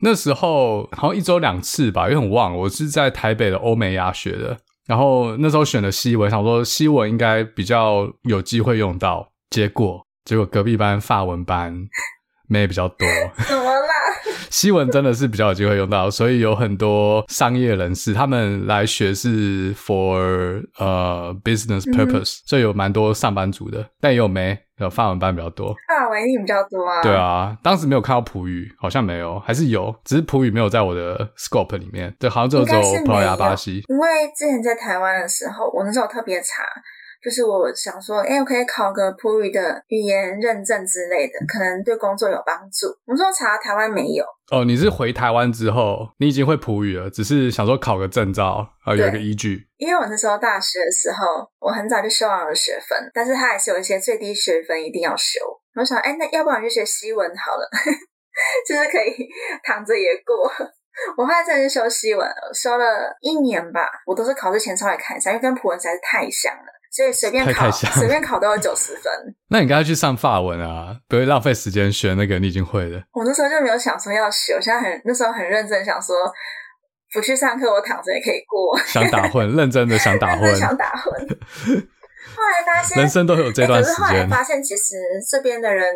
那时候好像一周两次吧，因为很忘。我是在台北的欧美亚学的，然后那时候选的西文，想说西文应该比较有机会用到，结果结果隔壁班法文班妹比较多。怎么啦？西文真的是比较有机会用到，所以有很多商业人士他们来学是 for 呃、uh, business purpose，、嗯、所以有蛮多上班族的，但也有没有法文班比较多，法文一定比较多啊。对啊，当时没有看到葡语，好像没有，还是有，只是葡语没有在我的 scope 里面。对，好像只有只有葡萄牙、巴西。因为之前在台湾的时候，我那时候特别查。就是我想说，哎、欸，我可以考个普语的语言认证之类的，可能对工作有帮助。我们说查台湾没有。哦，你是回台湾之后，你已经会普语了，只是想说考个证照，啊，有一个依据。因为我那时候大学的时候，我很早就修完了学分，但是它还是有一些最低学分一定要修。我想，哎、欸，那要不然就学西文好了，就是可以 躺着也过。我后来真的是修西文了，修了一年吧，我都是考试前稍微看一下，因为跟普文实在是太像了。所以随便考，随便考都有九十分。那你应该去上法文啊，不会浪费时间学那个你已经会的。我那时候就没有想说要学，我现在很那时候很认真想说，不去上课我躺着也可以过。想打混，认真的想打 混，想打混。后来发现人生都有这段时间。欸、可是后来发现，其实这边的人，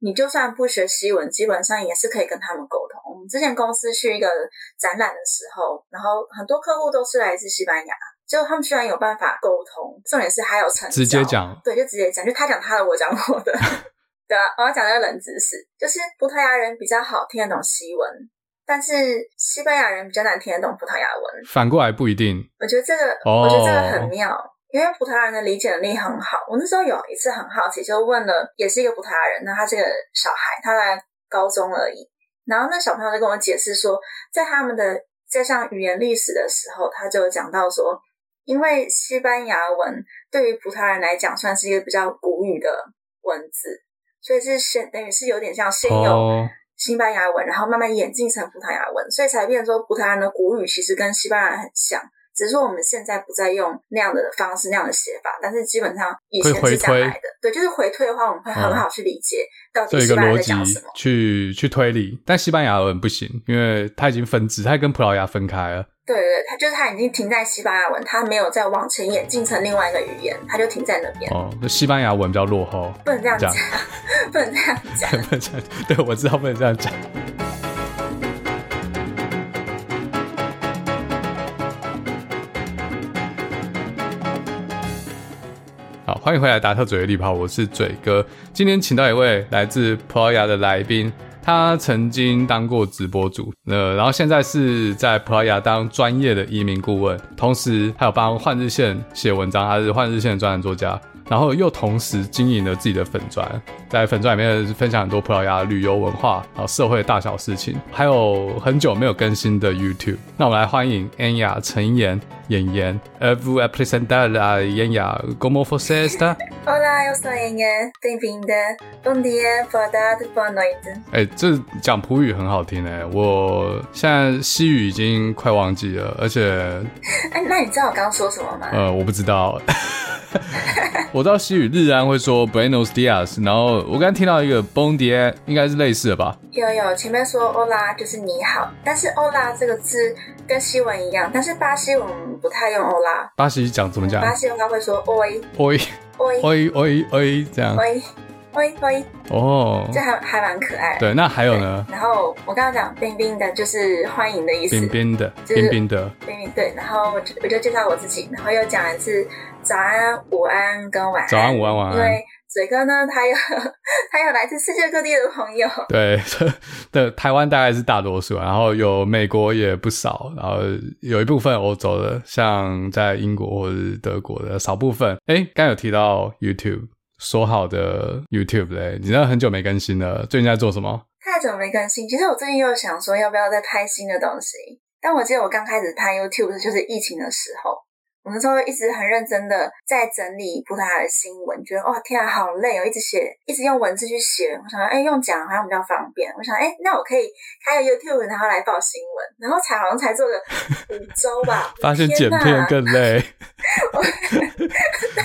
你就算不学西文，基本上也是可以跟他们沟通。我们之前公司去一个展览的时候，然后很多客户都是来自西班牙。就他们居然有办法沟通，重点是还有成直接讲，对，就直接讲，就他讲他的，我讲我的，对啊，我要讲那个冷知识，就是葡萄牙人比较好听得懂西文，但是西班牙人比较难听得懂葡萄牙文，反过来不一定。我觉得这个，哦、我觉得这个很妙，因为葡萄牙人的理解能力很好。我那时候有一次很好奇，就问了，也是一个葡萄牙人，那他这个小孩，他在高中而已，然后那小朋友就跟我解释说，在他们的在上语言历史的时候，他就讲到说。因为西班牙文对于葡萄牙人来讲算是一个比较古语的文字，所以是先等于是有点像先有西班牙文，然后慢慢演进成葡萄牙文，所以才变成说葡萄牙人的古语其实跟西班牙人很像，只是说我们现在不再用那样的方式、那样的写法，但是基本上以前是这样来的。对，就是回推的话，我们会很好去理解到底西班牙人在讲什么，去去推理。但西班牙文不行，因为它已经分支，它跟葡萄牙分开了。对对，他就是他已经停在西班牙文，他没有再往前演进成另外一个语言，他就停在那边。哦，那西班牙文比较落后，不能这样讲，不能这样讲，不能这样。对，我知道不能这样讲。好，欢迎回来达特嘴的力泡，我是嘴哥。今天请到一位来自葡萄牙的来宾。他曾经当过直播主，呃，然后现在是在葡萄牙当专业的移民顾问，同时还有帮换日线写文章，他是换日线的专栏作家。然后又同时经营了自己的粉专，在粉专里面分享很多葡萄牙旅游文化，然后社会大小事情，还有很久没有更新的 YouTube。那我们来欢迎妍雅陈妍妍妍。Vou apresentar a 妍雅，Como você está? Olá, eu sou 妍妍，Bem-vinda. Bom dia, boa tarde, boa noite. 哎，这讲葡语很好听哎，我现在西语已经快忘记了，而且，哎，那你知道我刚刚说什么吗？呃，我不知道。我知道西语日安会说 Buenos Dias，然后我刚刚听到一个 Bon dia，应该是类似的吧？有有，前面说 Hola 就是你好，但是 Hola 这个字跟西文一样，但是巴西我们不太用 Hola。巴西讲怎么讲？巴西应该会说 Oi Oi Oi Oi Oi 这样。Oi Oi Oi 哦，这还还蛮可爱的。对，那还有呢？然后我刚刚讲冰冰的，就是欢迎的意思。冰冰的，冰冰的，冰冰对。然后我就我就介绍我自己，然后又讲一次。早安、午安跟晚安。早安、午安、晚安。因为嘴哥呢，他有 他有来自世界各地的朋友。对，对，台湾大概是大多数，然后有美国也不少，然后有一部分欧洲的，像在英国或者是德国的少部分。哎，刚有提到 YouTube，说好的 YouTube 嘞，你那很久没更新了，最近在做什么？太久没更新，其实我最近又想说要不要再拍新的东西，但我记得我刚开始拍 YouTube 就是疫情的时候。我那时候一直很认真的在整理葡萄牙的新闻，觉得哇天啊，好累哦，一直写，一直用文字去写。我想说，哎，用讲好像比较方便。我想，哎，那我可以开个 YouTube，然后来报新闻。然后才好像才做了五周吧，发现剪片更累。对，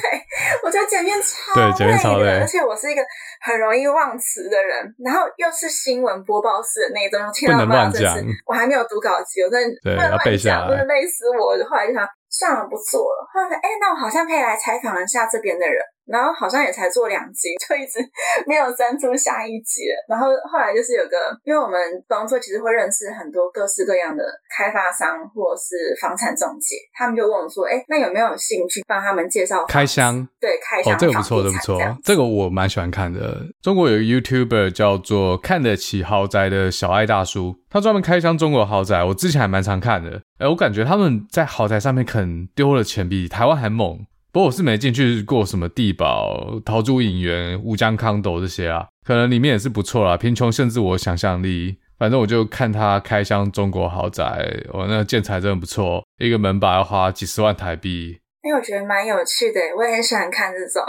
我觉得剪片超累的，对，剪片超累，而且我是一个很容易忘词的人，然后又是新闻播报式的那种，听到吗？这是我还没有读稿子，我真的不能乱讲，不能累死我。后来就想。算了，不做了。后来，哎，那我好像可以来采访一下这边的人。然后好像也才做两集，就一直 没有生出下一集了。然后后来就是有个，因为我们工作其实会认识很多各式各样的开发商或者是房产中介，他们就问我说：“哎，那有没有兴趣帮他们介绍开箱？对，开箱。哦，这个不错，这个不错，这个我蛮喜欢看的。中国有一个 YouTuber 叫做看得起豪宅的小爱大叔，他专门开箱中国豪宅，我之前还蛮常看的。哎，我感觉他们在豪宅上面可能丢了钱比台湾还猛。不过我是没进去过什么地堡、陶朱隐园、乌江康斗这些啊，可能里面也是不错啦。贫穷限制我想象力，反正我就看他开箱中国豪宅，我那个建材真的不错，一个门把要花几十万台币。哎，我觉得蛮有趣的，我也很喜欢看这种。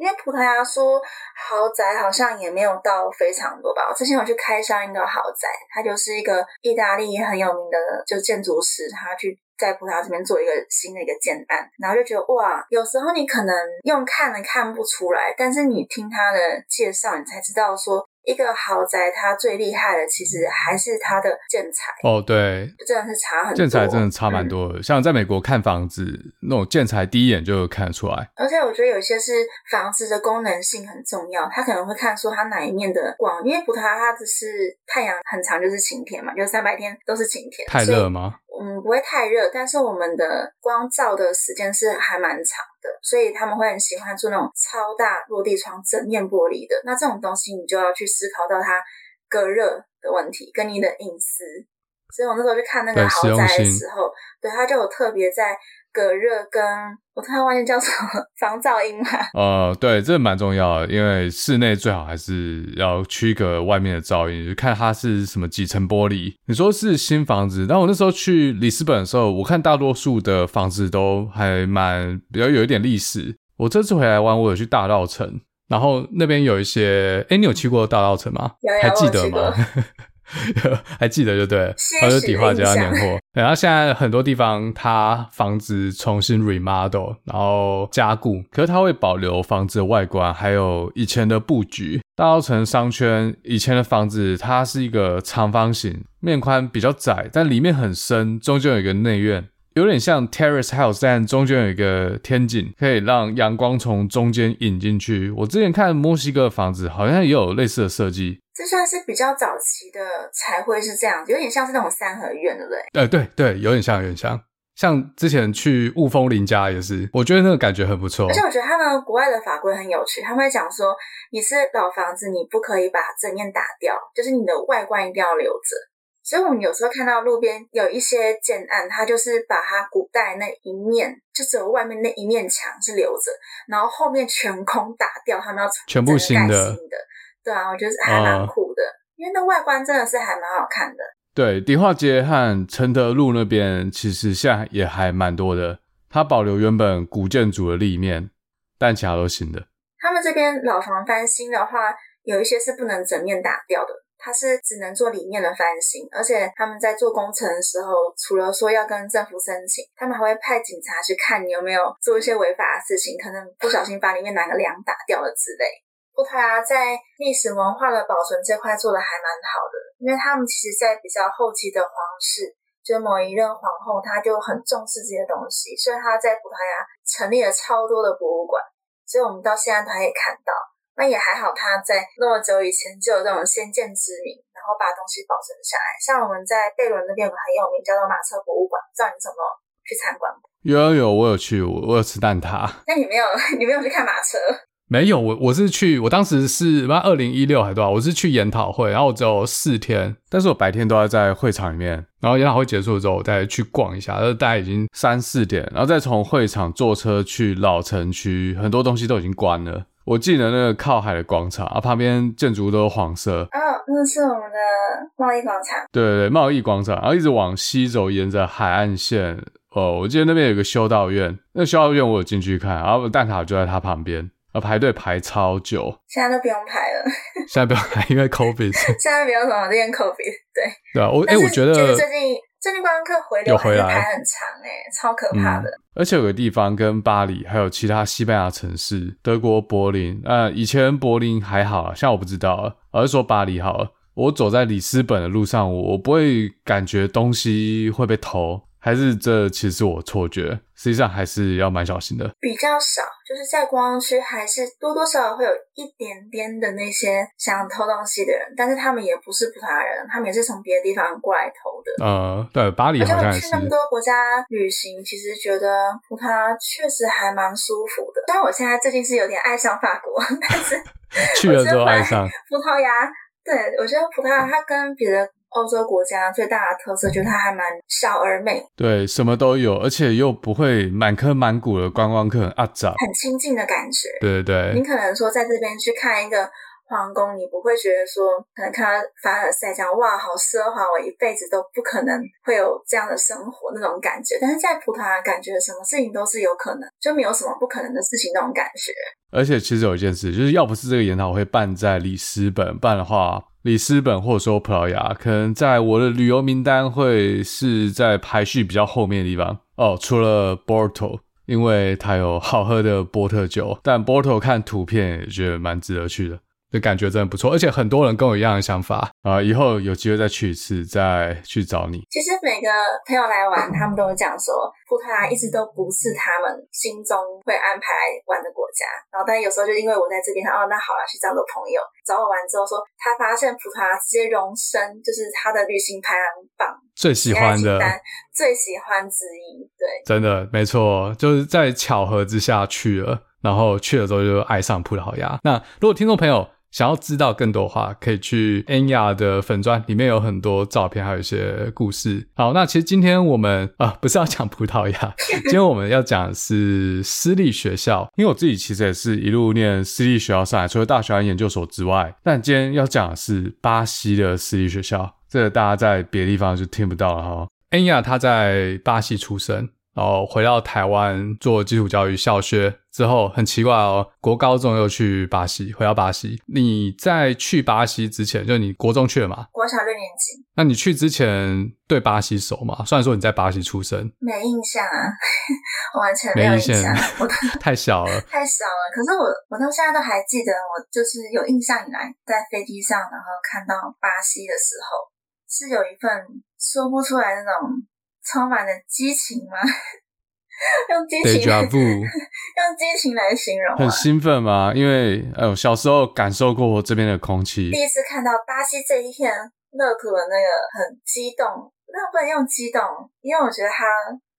因为葡萄牙说豪宅好像也没有到非常多吧。我之前有去开箱一个豪宅，它就是一个意大利很有名的就建筑师，他去。在葡萄牙这边做一个新的一个建案，然后就觉得哇，有时候你可能用看了看不出来，但是你听他的介绍，你才知道说一个豪宅它最厉害的其实还是它的建材。哦，对，真的是差很多，建材真的差蛮多的。嗯、像在美国看房子，那种建材第一眼就看得出来。而且我觉得有些是房子的功能性很重要，他可能会看说它哪一面的光，因为葡萄牙它只是太阳很长，就是晴天嘛，就三百天都是晴天。太热吗？嗯，不会太热，但是我们的光照的时间是还蛮长的，所以他们会很喜欢做那种超大落地窗、整面玻璃的。那这种东西，你就要去思考到它隔热的问题跟你的隐私。所以我那时候去看那个豪宅的时候，对，他就有特别在。隔热跟我突然忘记叫什么防噪音嘛？呃，对，这蛮重要的，因为室内最好还是要区隔外面的噪音，就看它是什么几层玻璃。你说是新房子，但我那时候去里斯本的时候，我看大多数的房子都还蛮比较有一点历史。我这次回来玩，我有去大稻城，然后那边有一些，哎，你有去过大稻城吗？有有还记得吗？还记得就对了，然后就底化街年货。然后现在很多地方，它房子重新 remodel，然后加固，可是它会保留房子的外观，还有以前的布局。大稻城商圈以前的房子，它是一个长方形，面宽比较窄，但里面很深，中间有一个内院。有点像 terrace house，但中间有一个天井，可以让阳光从中间引进去。我之前看墨西哥的房子，好像也有类似的设计。这算是比较早期的才会是这样，有点像是那种三合院，对不对？呃，对对，有点像，有点像。像之前去雾峰林家也是，我觉得那个感觉很不错。而且我觉得他们国外的法规很有趣，他们会讲说，你是老房子，你不可以把正面打掉，就是你的外观一定要留着。所以我们有时候看到路边有一些建案，它就是把它古代那一面，就只有外面那一面墙是留着，然后后面全空打掉，他们要全部新的。新的，对啊，我觉得还蛮酷的，嗯、因为那外观真的是还蛮好看的。对，迪化街和承德路那边其实现在也还蛮多的，它保留原本古建筑的立面，但其他都新的。他们这边老房翻新的话，有一些是不能整面打掉的。它是只能做里面的翻新，而且他们在做工程的时候，除了说要跟政府申请，他们还会派警察去看你有没有做一些违法的事情，可能不小心把里面哪个梁打掉了之类。葡萄牙在历史文化的保存这块做的还蛮好的，因为他们其实，在比较后期的皇室，就某一任皇后，她就很重视这些东西，所以她在葡萄牙成立了超多的博物馆，所以我们到现在都还可以看到。那也还好，他在那么久以前就有这种先见之明，然后把东西保存下来。像我们在贝伦那边有个很有名，叫做马车博物馆，不知道你怎么去参观？有有有，我有去，我我有吃蛋挞。那你没有，你没有去看马车？没有，我我是去，我当时是那二零一六还多少？我是去研讨会，然后我只有四天，但是我白天都要在会场里面，然后研讨会结束之后，我再去逛一下，然后大概已经三四点，然后再从会场坐车去老城区，很多东西都已经关了。我记得那个靠海的广场啊，旁边建筑都是黄色。哦，那是我们的贸易广场。对对对，贸易广场，然后一直往西走，沿着海岸线，哦，我记得那边有个修道院，那修道院我有进去看，然后蛋挞就在它旁边，呃，排队排超久。现在都不用排了，现在不用排，因为 COVID。现在不用什么，这边 COVID。对。对啊，我哎，我觉得最近最近观光客回流回来排很长哎，超可怕的、嗯。而且有个地方跟巴黎还有其他西班牙城市，德国柏林，呃，以前柏林还好，现在我不知道了，而是说巴黎好了。我走在里斯本的路上，我我不会感觉东西会被偷。还是这其实是我错觉，实际上还是要蛮小心的。比较少，就是在观光区还是多多少少会有一点点的那些想偷东西的人，但是他们也不是葡萄牙人，他们也是从别的地方过来偷的。呃，对，巴黎好像。去那么多国家旅行，其实觉得葡萄牙确实还蛮舒服的。虽然我现在最近是有点爱上法国，但是 去了之后爱上葡萄牙。对，我觉得葡萄牙它跟别的。欧洲国家最大的特色就是它还蛮小而美，对，什么都有，而且又不会满坑满谷的观光客很阿杂，很亲近的感觉。对对对，你可能说在这边去看一个皇宫，你不会觉得说可能看到凡尔赛这样哇，好奢华，我一辈子都不可能会有这样的生活那种感觉。但是在葡萄牙，感觉什么事情都是有可能，就没有什么不可能的事情那种感觉。而且其实有一件事，就是要不是这个研讨会办在里斯本办的话。里斯本或者说葡萄牙，可能在我的旅游名单会是在排序比较后面的地方哦。除了 Porto，，因为它有好喝的波特酒，但 Porto 看图片也觉得蛮值得去的。就感觉真的不错，而且很多人跟我一样的想法啊！以后有机会再去一次，再去找你。其实每个朋友来玩，他们都有讲说，葡萄牙一直都不是他们心中会安排来玩的国家。然后，但有时候就因为我在这边，哦，那好了，去找个朋友，找我玩之后说，他发现葡萄牙直接荣升，就是他的旅行排行榜最喜欢的、最喜欢之一。对，真的没错，就是在巧合之下去了，然后去了之后就爱上葡萄牙。那如果听众朋友，想要知道更多的话，可以去 Nya 的粉专，里面有很多照片，还有一些故事。好，那其实今天我们啊，不是要讲葡萄牙，今天我们要讲的是私立学校。因为我自己其实也是一路念私立学校上来，除了大学和研究所之外，但今天要讲的是巴西的私立学校，这个大家在别的地方就听不到了哈。，Nya 他在巴西出生。然后回到台湾做基础教育，小学之后很奇怪哦，国高中又去巴西，回到巴西。你在去巴西之前，就你国中去了嘛？国小六年级。那你去之前对巴西熟吗？虽然说你在巴西出生，没印象啊，我 完全没有印象，我太小了，太小了。可是我我到现在都还记得，我就是有印象以来，在飞机上然后看到巴西的时候，是有一份说不出来的那种。充满了激情吗？用激情. 用激情来形容，很兴奋吗？因为哎呦，小时候感受过这边的空气，第一次看到巴西这一片乐土的那个很激动，那不能用激动，因为我觉得它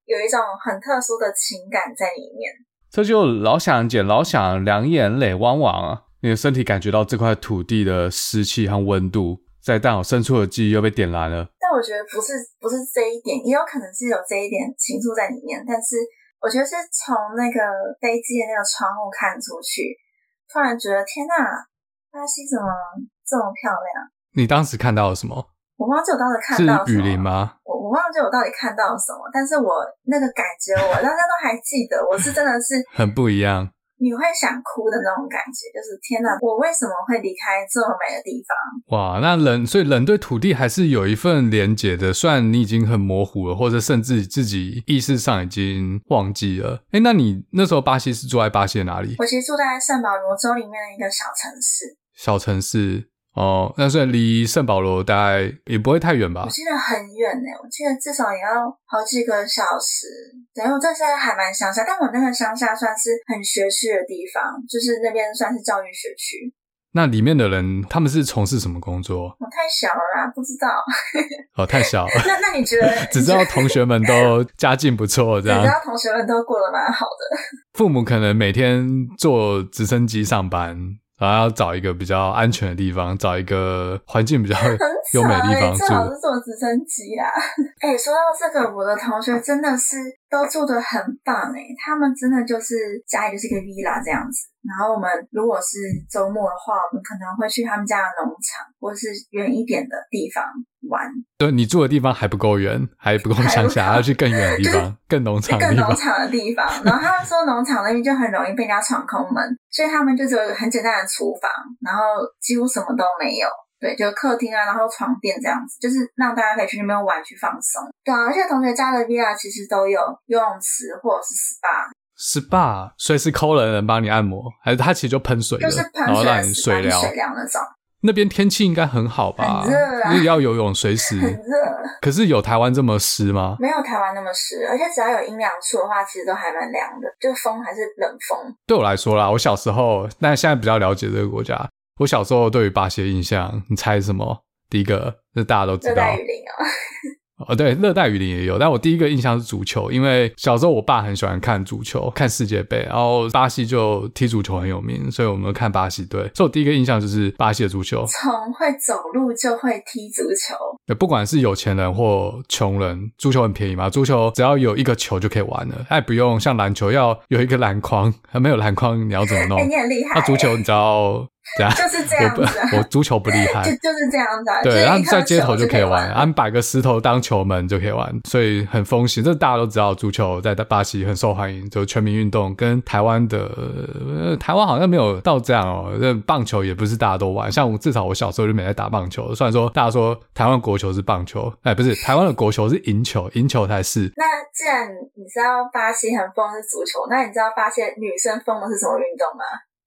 有一种很特殊的情感在里面。这就老想姐老想两眼泪汪汪啊！你的身体感觉到这块土地的湿气和温度，在大脑深处的记忆又被点燃了。但我觉得不是不是这一点，也有可能是有这一点情愫在里面。但是我觉得是从那个飞机的那个窗户看出去，突然觉得天呐，巴西怎么这么漂亮？你当时看到了什么？我忘记我当时看到是雨林吗？我我忘记我到底看到了什么，但是我那个感觉我大家都还记得，我是真的是 很不一样。你会想哭的那种感觉，就是天哪，我为什么会离开这么美的地方？哇，那人所以人对土地还是有一份连结的，虽然你已经很模糊了，或者甚至自己意识上已经忘记了。哎，那你那时候巴西是住在巴西的哪里？我其实住在圣保罗州里面的一个小城市。小城市。哦，那所以离圣保罗大概也不会太远吧？我记得很远呢，我记得至少也要好几个小时。等于我这现在还蛮乡下，但我那个乡下算是很学区的地方，就是那边算是教育学区。那里面的人他们是从事什么工作？我太小了啦，不知道。哦，太小 了。那那 你觉得？只知道同学们都家境不错，这样。只知道同学们都过得蛮好的。父母可能每天坐直升机上班。然后要找一个比较安全的地方，找一个环境比较 优美的地方住。最好是坐直升机啦。哎、欸，说到这个，我的同学真的是都住的很棒哎，他们真的就是家里就是一个 villa 这样子。然后我们如果是周末的话，我们可能会去他们家的农场，或是远一点的地方，玩。对，你住的地方还不够远，还不够乡下，要去更远的地方，更农场、更农场的地方。然后他们说农场那边就很容易被人家闯空门，所以他们就只有很简单的厨房，然后几乎什么都没有。对，就客厅啊，然后床垫这样子，就是让大家可以去那边玩去放松。对啊，而且同学家的 villa 其实都有游泳池或者是 SPA。SPA，所以是抠人能帮你按摩，还是他其实就喷水的，就是喷水然后让你水疗，水疗那种。那边天气应该很好吧？很热啊，要游泳随时。很热。可是有台湾这么湿吗？没有台湾那么湿，而且只要有阴凉处的话，其实都还蛮凉的，就风还是冷风。对我来说啦，我小时候，但现在比较了解这个国家。我小时候对于巴西的印象，你猜什么？第一个，这大家都知道。热带雨林哦。哦，对，热带雨林也有，但我第一个印象是足球，因为小时候我爸很喜欢看足球，看世界杯，然后巴西就踢足球很有名，所以我们看巴西队。所以我第一个印象就是巴西的足球。从会走路就会踢足球。对，不管是有钱人或穷人，足球很便宜嘛，足球只要有一个球就可以玩了，哎，不用像篮球要有一个篮筐，还没有篮筐你要怎么弄？欸、你很厉害。那足球你知道？这样就是这样子、啊我，我足球不厉害，就就是这样子、啊。对，然后在街头就可以玩，然后摆个石头当球门就可以玩，所以很风行。这大家都知道，足球在巴西很受欢迎，就全民运动。跟台湾的，呃，台湾好像没有到这样哦。那棒球也不是大家都玩，像我至少我小时候就没在打棒球。虽然说大家说台湾国球是棒球，哎，不是，台湾的国球是赢球，赢球才是。那既然你知道巴西很疯是足球，那你知道巴西女生疯的是什么运动吗？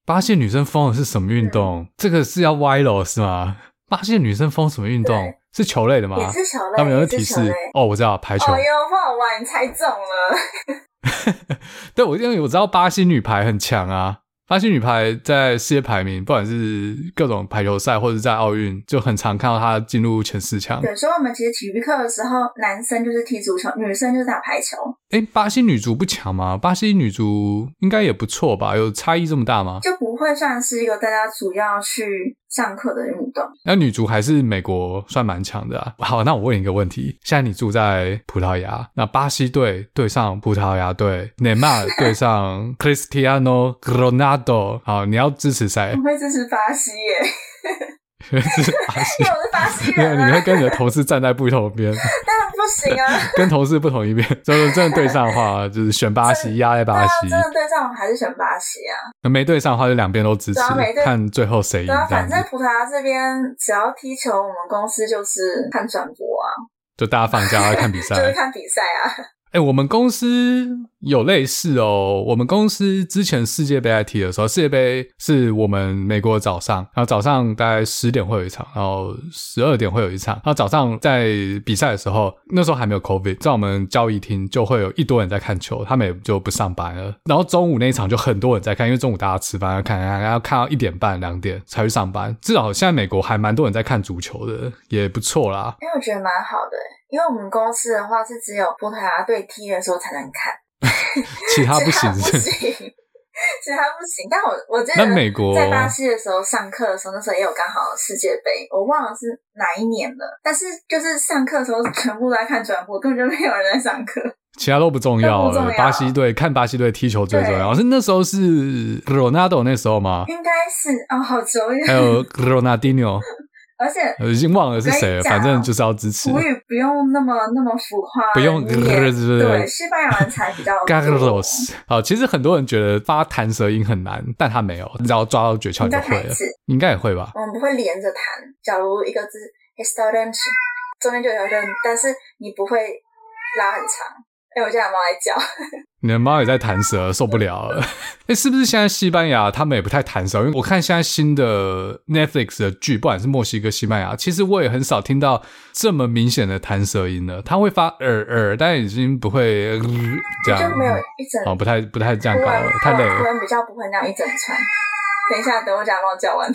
巴西女生疯的是什么运动？嗯、这个是要歪了是吗？巴西女生疯什么运动？是球类的吗？也是球类。他们有没有提示？哦，我知道排球。哎呦，不好玩，你猜中了。对，我因为我知道巴西女排很强啊。巴西女排在世界排名，不管是各种排球赛或者在奥运，就很常看到她进入前四强。对，所以我们其实体育课的时候，男生就是踢足球，女生就是打排球。哎，巴西女足不强吗？巴西女足应该也不错吧？有差异这么大吗？就不会算是一个大家主要去上课的运动。那女足还是美国算蛮强的啊。好，那我问你一个问题：现在你住在葡萄牙，那巴西队对上葡萄牙队，内马尔对上 Cristiano Ronaldo，好，你要支持谁？我会支持巴西耶。巴西，因为我是巴西人啊。你会跟你的同事站在不同边。当然不行啊，跟同事不同一边，就是真的对上的话，就是选巴西，压在巴西。真的对上还是选巴西啊？那没对上的话，就两边都支持，看最后谁赢。对啊，反正葡萄牙这边只要踢球，我们公司就是看转播啊，就大家放假要看比赛，就是看比赛啊。哎、我们公司有类似哦。我们公司之前世界杯在踢的时候，世界杯是我们美国早上，然后早上大概十点会有一场，然后十二点会有一场。然后早上在比赛的时候，那时候还没有 COVID，在我们交易厅就会有一多人在看球，他们也就不上班了。然后中午那一场就很多人在看，因为中午大家吃饭要看，然后看到一点半两点才去上班。至少现在美国还蛮多人在看足球的，也不错啦。因为我觉得蛮好的。因为我们公司的话是只有葡萄牙队踢的时候才能看，其他不行，其他不行，其他不行。但我我记得在巴西的时候上课的时候，那时候也有刚好世界杯，我忘了是哪一年了。但是就是上课的时候全部都在看转播，根本就没有人在上课，其他都不重要了。要巴西队看巴西队踢球最重要。是那时候是 Ronaldo 那时候吗？应该是哦，好久远。还有 Ronaldinho。而且我已经忘了是谁了，反正就是要支持。葡语不用那么那么浮夸，不用 对西班牙人才比较。Carlos，好，其实很多人觉得发弹舌音很难，但他没有，你只要抓到诀窍你就会了。应该也会吧？我们不会连着弹，假如一个字 restaurante 中间就有一个，但是你不会拉很长。哎，我家的猫在叫。你的猫也在弹舌，受不了了。哎，是不是现在西班牙他们也不太弹舌？因为我看现在新的 Netflix 的剧，不管是墨西哥、西班牙，其实我也很少听到这么明显的弹舌音了。它会发耳耳，但已经不会、呃、这样，就没有一整哦，不太不太这样搞了，太累了。可能比较不会那样一整串。等一下，等我家猫叫完。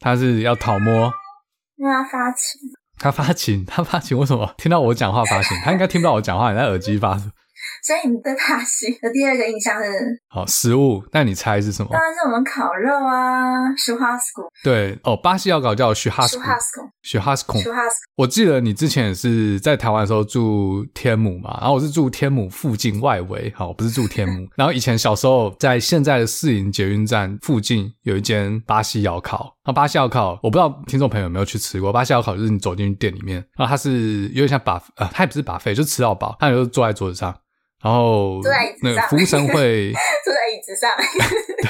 它是要讨摸，因为它发情。他发情，他发情，为什么听到我讲话发情？他应该听不到我讲话，你在耳机发所以你对巴西的第二个印象是？好，食物，那你猜是什么？当然是我们烤肉啊，churrasco。对哦，巴西要搞叫 churrasco，churrasco，churrasco。我记得你之前也是在台湾的时候住天母嘛，然后我是住天母附近外围，好，不是住天母。然后以前小时候在现在的四营捷运站附近有一间巴西窑烤，那巴西窑烤我不知道听众朋友有没有去吃过，巴西窑烤就是你走进去店里面，然后它是有点像把呃，它也不是 buffet，就吃到饱，它就是坐在桌子上。然后那个服务生会 坐在椅子上，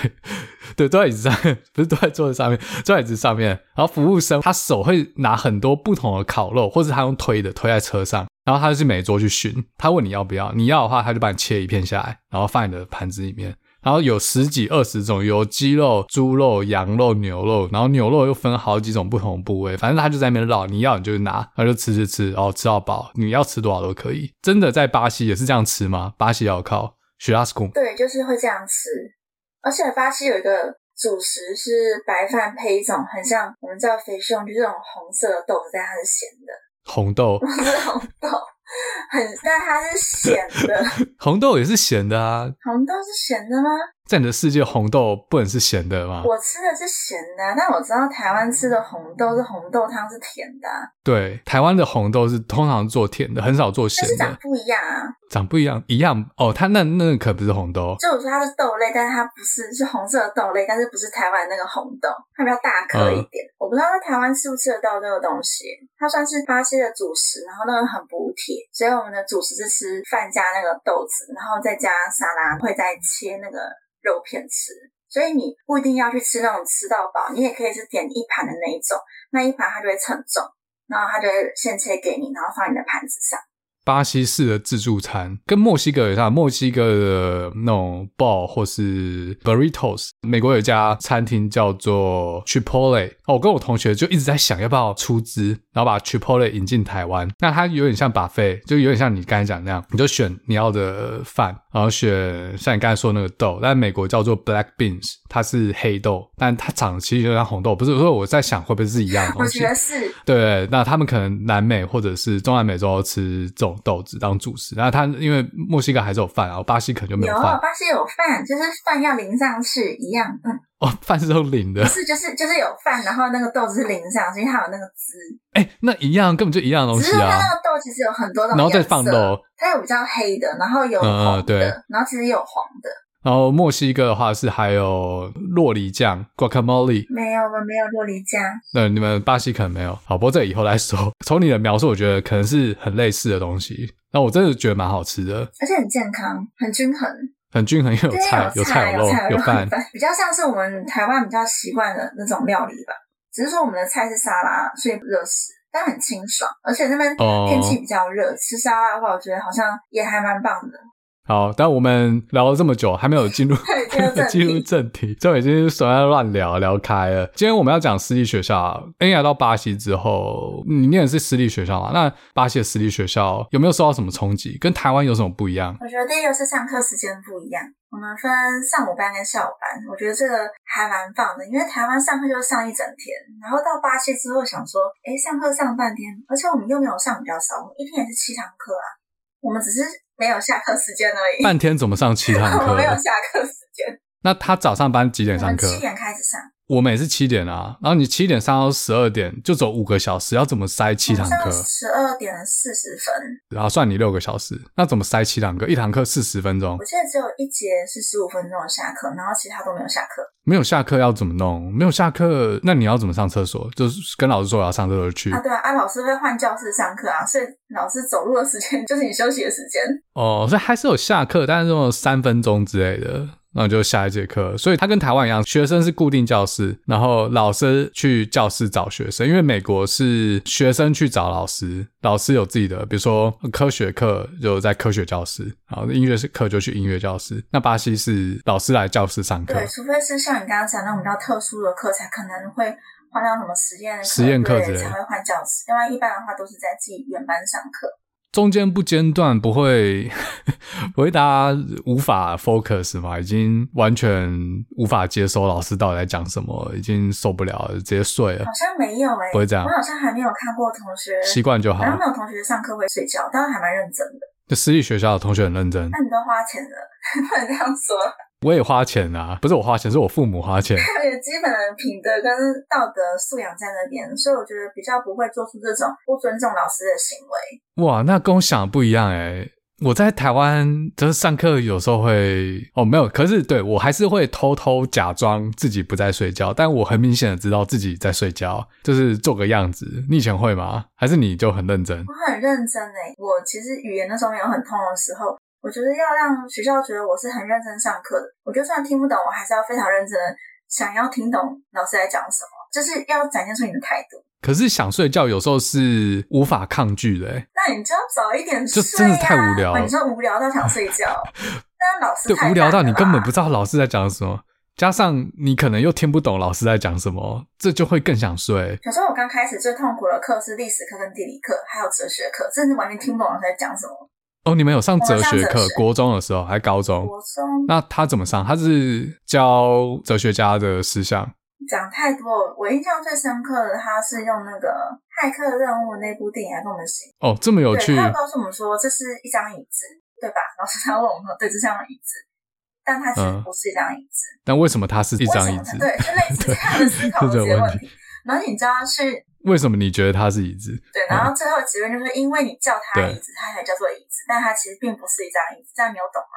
对对，坐在椅子上，不是坐在桌子上面，坐在椅子上面。然后服务生他手会拿很多不同的烤肉，或者他用推的推在车上，然后他就去每桌去巡。他问你要不要，你要的话，他就帮你切一片下来，然后放你的盘子里面。然后有十几二十种，有鸡肉、猪肉、羊肉、牛肉，然后牛肉又分好几种不同部位，反正他就在那边绕，你要你就拿，他就吃吃吃，然后吃到饱，你要吃多少都可以。真的在巴西也是这样吃吗？巴西窑烤 churrasco 对，就是会这样吃。而且巴西有一个主食是白饭配一种很像我们叫肥胸，就是这种红色的豆子，但它是咸的。红豆 红豆。很，但它是咸的。红豆也是咸的啊。红豆是咸的吗？在你的世界，红豆不能是咸的吗？我吃的是咸的，但我知道台湾吃的红豆是红豆汤是甜的。对，台湾的红豆是通常做甜的，很少做咸的。但是长不一样啊。长不一样，一样哦。它那那可不是红豆。就我说它是豆类，但是它不是，是红色的豆类，但是不是台湾那个红豆，它比较大颗一点。嗯、我不知道在台湾吃不吃得到这个东西。它算是巴西的主食，然后那个很补铁，所以我们的主食是吃饭加那个豆子，然后再加沙拉，会再切那个。肉片吃，所以你不一定要去吃那种吃到饱，你也可以是点一盘的那一种，那一盘它就会称重，然后它就会现切给你，然后放你的盘子上。巴西式的自助餐跟墨西哥有像，墨西哥的那种 ball 或是 burritos，美国有一家餐厅叫做 Chipotle，哦，我跟我同学就一直在想要不要出资，然后把 Chipotle 引进台湾。那它有点像 buffet，就有点像你刚才讲那样，你就选你要的饭，然后选像你刚才说的那个豆，但美国叫做 black beans，它是黑豆，但它长得其实就像红豆，不是？所以我在想会不会是一样的东西？我觉得是。对，那他们可能南美或者是中南美洲吃这种。豆子当主食，然后它因为墨西哥还是有饭，然后巴西可能就没有饭。有，巴西有饭，就是饭要淋上去一样。嗯，哦，饭是都淋的，不是，就是就是有饭，然后那个豆子是淋上去，因为它有那个汁。哎，那一样，根本就一样的东西啊。只是它那个豆其实有很多种，然后再放豆，它有比较黑的，然后有红的，嗯、对，然后其实也有黄的。然后墨西哥的话是还有洛梨酱 guacamole，没有，我们没有洛梨酱。那你们巴西可能没有，好，不过这以后来说。从你的描述，我觉得可能是很类似的东西。那我真的觉得蛮好吃的，而且很健康，很均衡，很均衡，又有菜，有菜有肉，有饭，比较像是我们台湾比较习惯的那种料理吧。只是说我们的菜是沙拉，所以不热食，但很清爽，而且那边天气比较热，吃沙拉的话，我觉得好像也还蛮棒的。好，但我们聊了这么久，还没有进入 进入正题，就已经随便乱聊聊开了。今天我们要讲私立学校。哎，来到巴西之后，你念的是私立学校嘛？那巴西的私立学校有没有受到什么冲击？跟台湾有什么不一样？我觉得第一个是上课时间不一样，我们分上午班跟下午班，我觉得这个还蛮棒的，因为台湾上课就是上一整天，然后到巴西之后想说，哎，上课上半天，而且我们又没有上比较少，我们一天也是七堂课啊，我们只是。没有下课时间而已。半天怎么上七堂课？我没有下课时间。那他早上班几点上课？七点开始上。我们也是七点啊，然后你七点上到十二点，就走五个小时，要怎么塞七堂课？十二点四十分，然后算你六个小时，那怎么塞七堂课？一堂课四十分钟。我记得只有一节是十五分钟的下课，然后其他都没有下课。没有下课要怎么弄？没有下课，那你要怎么上厕所？就是跟老师说我要上厕所去啊？对啊，啊，老师会换教室上课啊，所以老师走路的时间 就是你休息的时间。哦，所以还是有下课，但是这种三分钟之类的。然后就下一节课，所以他跟台湾一样，学生是固定教室，然后老师去教室找学生。因为美国是学生去找老师，老师有自己的，比如说科学课就在科学教室，然后音乐课就去音乐教室。那巴西是老师来教室上课，对，除非是像你刚刚讲那种比较特殊的课，才可能会换到什么实验实验课之类，才会换教室。要不然一般的话都是在自己原班上课。中间不间断，不会 不会大家无法 focus 嘛？已经完全无法接收老师到底在讲什么，已经受不了了，直接睡了。好像没有诶、欸、不会这样。我好像还没有看过同学习惯就好。然后没有同学上课会睡觉，但是还蛮认真的。就私立学校的同学很认真。那你都花钱了，不能这样说。我也花钱啊，不是我花钱，是我父母花钱。有基本的品德跟道德素养在那边，所以我觉得比较不会做出这种不尊重老师的行为。哇，那跟我想的不一样诶。我在台湾就是上课有时候会哦没有，可是对我还是会偷偷假装自己不在睡觉，但我很明显的知道自己在睡觉，就是做个样子。你以前会吗？还是你就很认真？我很认真诶，我其实语言那时候没有很通的时候。我觉得要让学校觉得我是很认真上课的。我就算听不懂，我还是要非常认真的想要听懂老师在讲什么，就是要展现出你的态度。可是想睡觉有时候是无法抗拒的，那你就要早一点睡啊。就真的太无聊了。你说无聊到想睡觉，但是老师对无聊到你根本不知道老师在讲什么，加上你可能又听不懂老师在讲什么，这就会更想睡。小时候我刚开始最痛苦的课是历史课跟地理课，还有哲学课，甚至完全听不懂老师在讲什么。哦，你们有上哲学课？国中的时候还高中？国中。那他怎么上？他是教哲学家的思想。讲太多，我印象最深刻的，他是用那个《骇客任务》那部电影来跟我们讲。哦，这么有趣。他告诉我们说，这是一张椅子，对吧？老师他问我们说，对，这是张椅子，但它其实不是一张椅子。但为什么它是一张椅子？对，就类似 这样的思考这些问题。然后你知道是。为什么你觉得它是椅子？对，然后最后结论就是因为你叫它椅子，它才叫做椅子，但它其实并不是一张椅子。这样你有懂吗？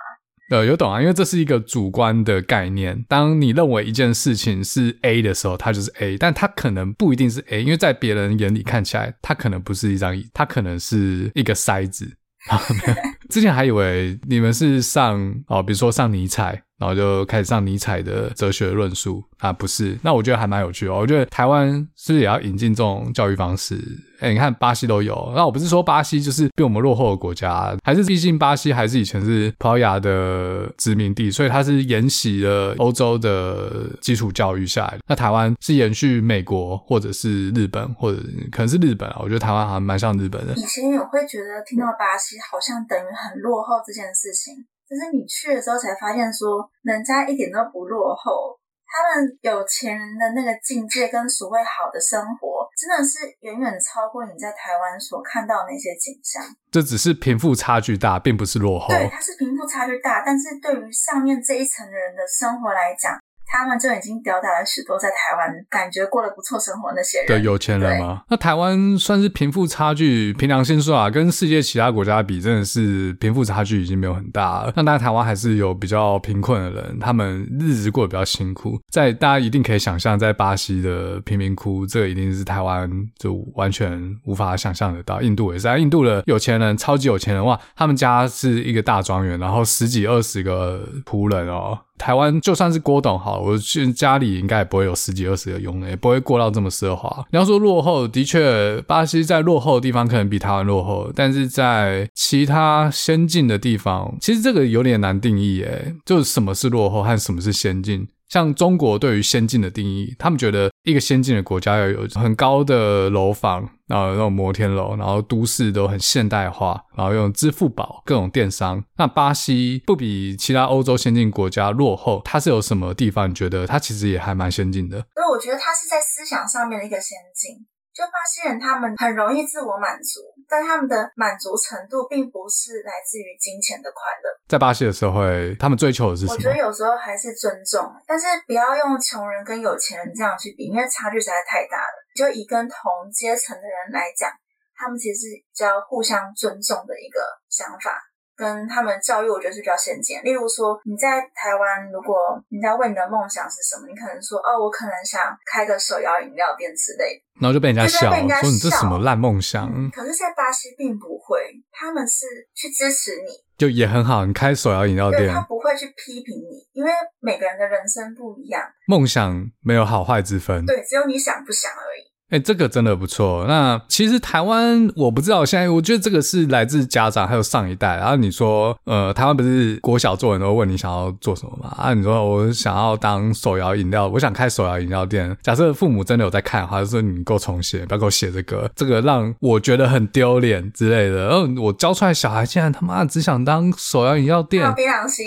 呃，有懂啊，因为这是一个主观的概念。当你认为一件事情是 A 的时候，它就是 A，但它可能不一定是 A，因为在别人眼里看起来，它可能不是一张椅，它可能是一个筛子。之前还以为你们是上哦，比如说上尼采。然后就开始上尼采的哲学论述啊，不是？那我觉得还蛮有趣的。我觉得台湾是不是也要引进这种教育方式？哎，你看巴西都有。那我不是说巴西就是比我们落后的国家，还是毕竟巴西还是以前是葡萄牙的殖民地，所以它是沿袭了欧洲的基础教育下来。那台湾是延续美国或者是日本，或者可能是日本啊。我觉得台湾好像蛮像日本的。以前我会觉得听到巴西好像等于很落后这件事情。可是你去了之后才发现，说人家一点都不落后，他们有钱人的那个境界跟所谓好的生活，真的是远远超过你在台湾所看到的那些景象。这只是贫富差距大，并不是落后。对，它是贫富差距大，但是对于上面这一层的人的生活来讲。他们就已经吊打了许多在台湾感觉过得不错生活那些人，对有钱人吗？那台湾算是贫富差距，凭良心说啊，跟世界其他国家比，真的是贫富差距已经没有很大了。那当然，台湾还是有比较贫困的人，他们日子过得比较辛苦。在大家一定可以想象，在巴西的贫民窟，这个一定是台湾就完全无法想象得到。印度也是，在印度的有钱人，超级有钱人哇，他们家是一个大庄园，然后十几二十个仆人哦。台湾就算是郭董好，我去家里应该也不会有十几二十个佣人，也不会过到这么奢华。你要说落后，的确，巴西在落后的地方可能比台湾落后，但是在其他先进的地方，其实这个有点难定义诶，就是什么是落后和什么是先进。像中国对于先进的定义，他们觉得一个先进的国家要有很高的楼房，然后那种摩天楼，然后都市都很现代化，然后用支付宝、各种电商。那巴西不比其他欧洲先进国家落后，它是有什么地方你觉得它其实也还蛮先进的？所以我觉得它是在思想上面的一个先进。就巴西人，他们很容易自我满足，但他们的满足程度并不是来自于金钱的快乐。在巴西的社会，他们追求的是什么？我觉得有时候还是尊重，但是不要用穷人跟有钱人这样去比，因为差距实在太大了。就以跟同阶层的人来讲，他们其实是比较互相尊重的一个想法。跟他们教育，我觉得是比较先进。例如说，你在台湾，如果人家问你的梦想是什么，你可能说：“哦，我可能想开个手摇饮料店之类的。”然后就被人家笑，人家说你这什么烂梦想。嗯。可是，在巴西并不会，他们是去支持你，就也很好。你开手摇饮料店，他不会去批评你，因为每个人的人生不一样，梦想没有好坏之分。对，只有你想不想而已。哎、欸，这个真的不错。那其实台湾，我不知道现在，我觉得这个是来自家长还有上一代。然后你说，呃，台湾不是国小做人都问你想要做什么吗？啊，你说我想要当手摇饮料，我想开手摇饮料店。假设父母真的有在看的话，就说你给我重写，不要给我写这个，这个让我觉得很丢脸之类的。然后我教出来小孩竟然他妈只想当手摇饮料店，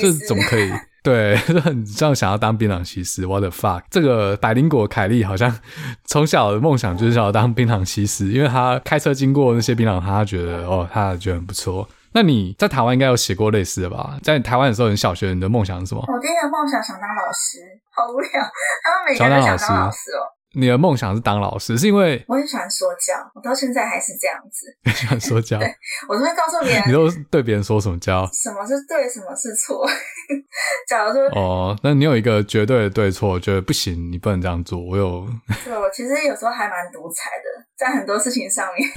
这怎么可以？对，就很像想要当槟榔西施。What the fuck？这个百灵果凯莉好像从小的梦想就是想要当槟榔西施，因为她开车经过那些槟榔，她觉得哦，她觉得很不错。那你在台湾应该有写过类似的吧？在台湾的时候，你小学你的梦想是什么？我第一个梦想想当老师，好无聊。他们每个人都想当老师哦。你的梦想是当老师，是因为我很喜欢说教，我到现在还是这样子。很喜欢说教？对，我都会告诉别人。你都对别人说什么教？什么是对，什么是错？假如说哦，那你有一个绝对的对错，觉得不行，你不能这样做。我有，对，我其实有时候还蛮独裁的，在很多事情上面，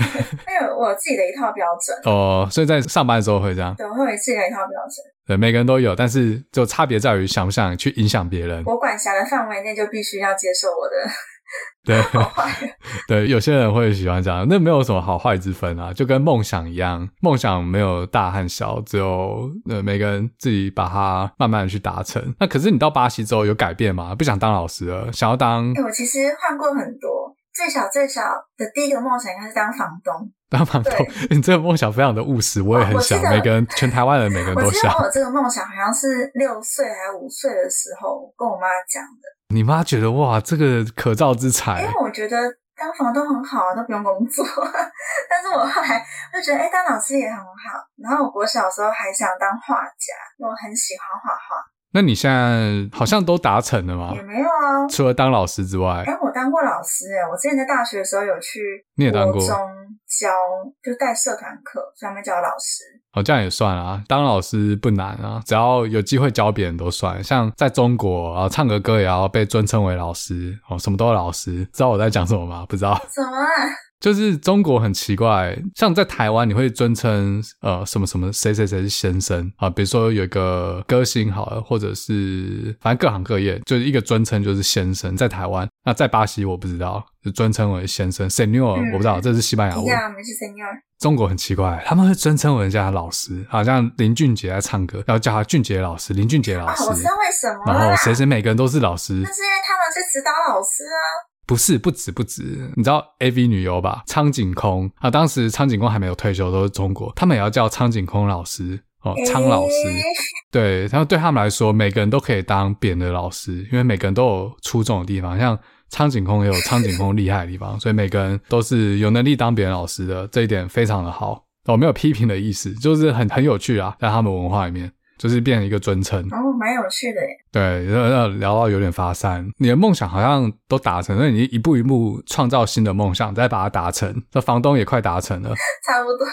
因为我有自己的一套标准。哦，所以在上班的时候会这样？对，我会有自己的一套标准。对，每个人都有，但是就差别在于想不想去影响别人。我管辖的范围内就必须要接受我的。对，对，有些人会喜欢这样，那没有什么好坏之分啊，就跟梦想一样，梦想没有大和小，只有呃每个人自己把它慢慢的去达成。那可是你到巴西之后有改变吗？不想当老师了，想要当？欸，我其实换过很多，最小最小的第一个梦想应该是当房东。当房东，你这个梦想非常的务实，我也很想。每个人，全台湾人每个人都想。我记得我这个梦想，好像是六岁还是五岁的时候跟我妈讲的。你妈觉得哇，这个可造之材。因为我觉得当房东很好啊，都不用工作。但是我后来就觉得，哎，当老师也很好。然后我国小的时候还想当画家，因为我很喜欢画画。那你现在好像都达成了吗？也没有啊，除了当老师之外。哎，我当过老师哎，我之前在大学的时候有去，你也当过，国中教就带社团课，专门教老师。哦，这样也算啊，当老师不难啊，只要有机会教别人都算。像在中国啊，唱个歌也要被尊称为老师哦，什么都是老师。知道我在讲什么吗？不知道。什么？就是中国很奇怪，像在台湾，你会尊称呃什么什么谁谁谁是先生啊，比如说有一个歌星好了，或者是反正各行各业，就是一个尊称就是先生。在台湾，那在巴西我不知道，就尊称为先生，Senor，我不知道，这是西班牙文。中国很奇怪，他们会尊称为人家老师，好像林俊杰在唱歌，要叫他俊杰老师，林俊杰老师。我知道为什么。然后谁谁每个人都是老师，那是因为他们是指导老师啊。不是，不止不止，你知道 AV 女优吧？苍井空啊，当时苍井空还没有退休，都是中国，他们也要叫苍井空老师哦，苍老师。欸、对，然后对他们来说，每个人都可以当别人的老师，因为每个人都有出众的地方，像苍井空也有苍井空厉害的地方，所以每个人都是有能力当别人老师的，这一点非常的好。我没有批评的意思，就是很很有趣啊，在他们文化里面。就是变成一个尊称哦，蛮有趣的耶。对，要要聊到有点发散。你的梦想好像都达成，那你一步一步创造新的梦想，再把它达成。这房东也快达成了，差不多，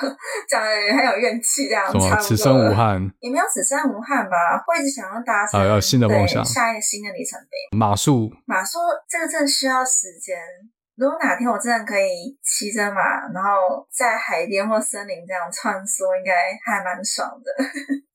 讲的很有怨气这样。什么此生无憾？也没有此生无憾吧，会一直想要达成。啊，要新的梦想，下一个新的里程碑。马术，马术这个真的需要时间。如果哪天我真的可以骑着马，然后在海边或森林这样穿梭，应该还蛮爽的。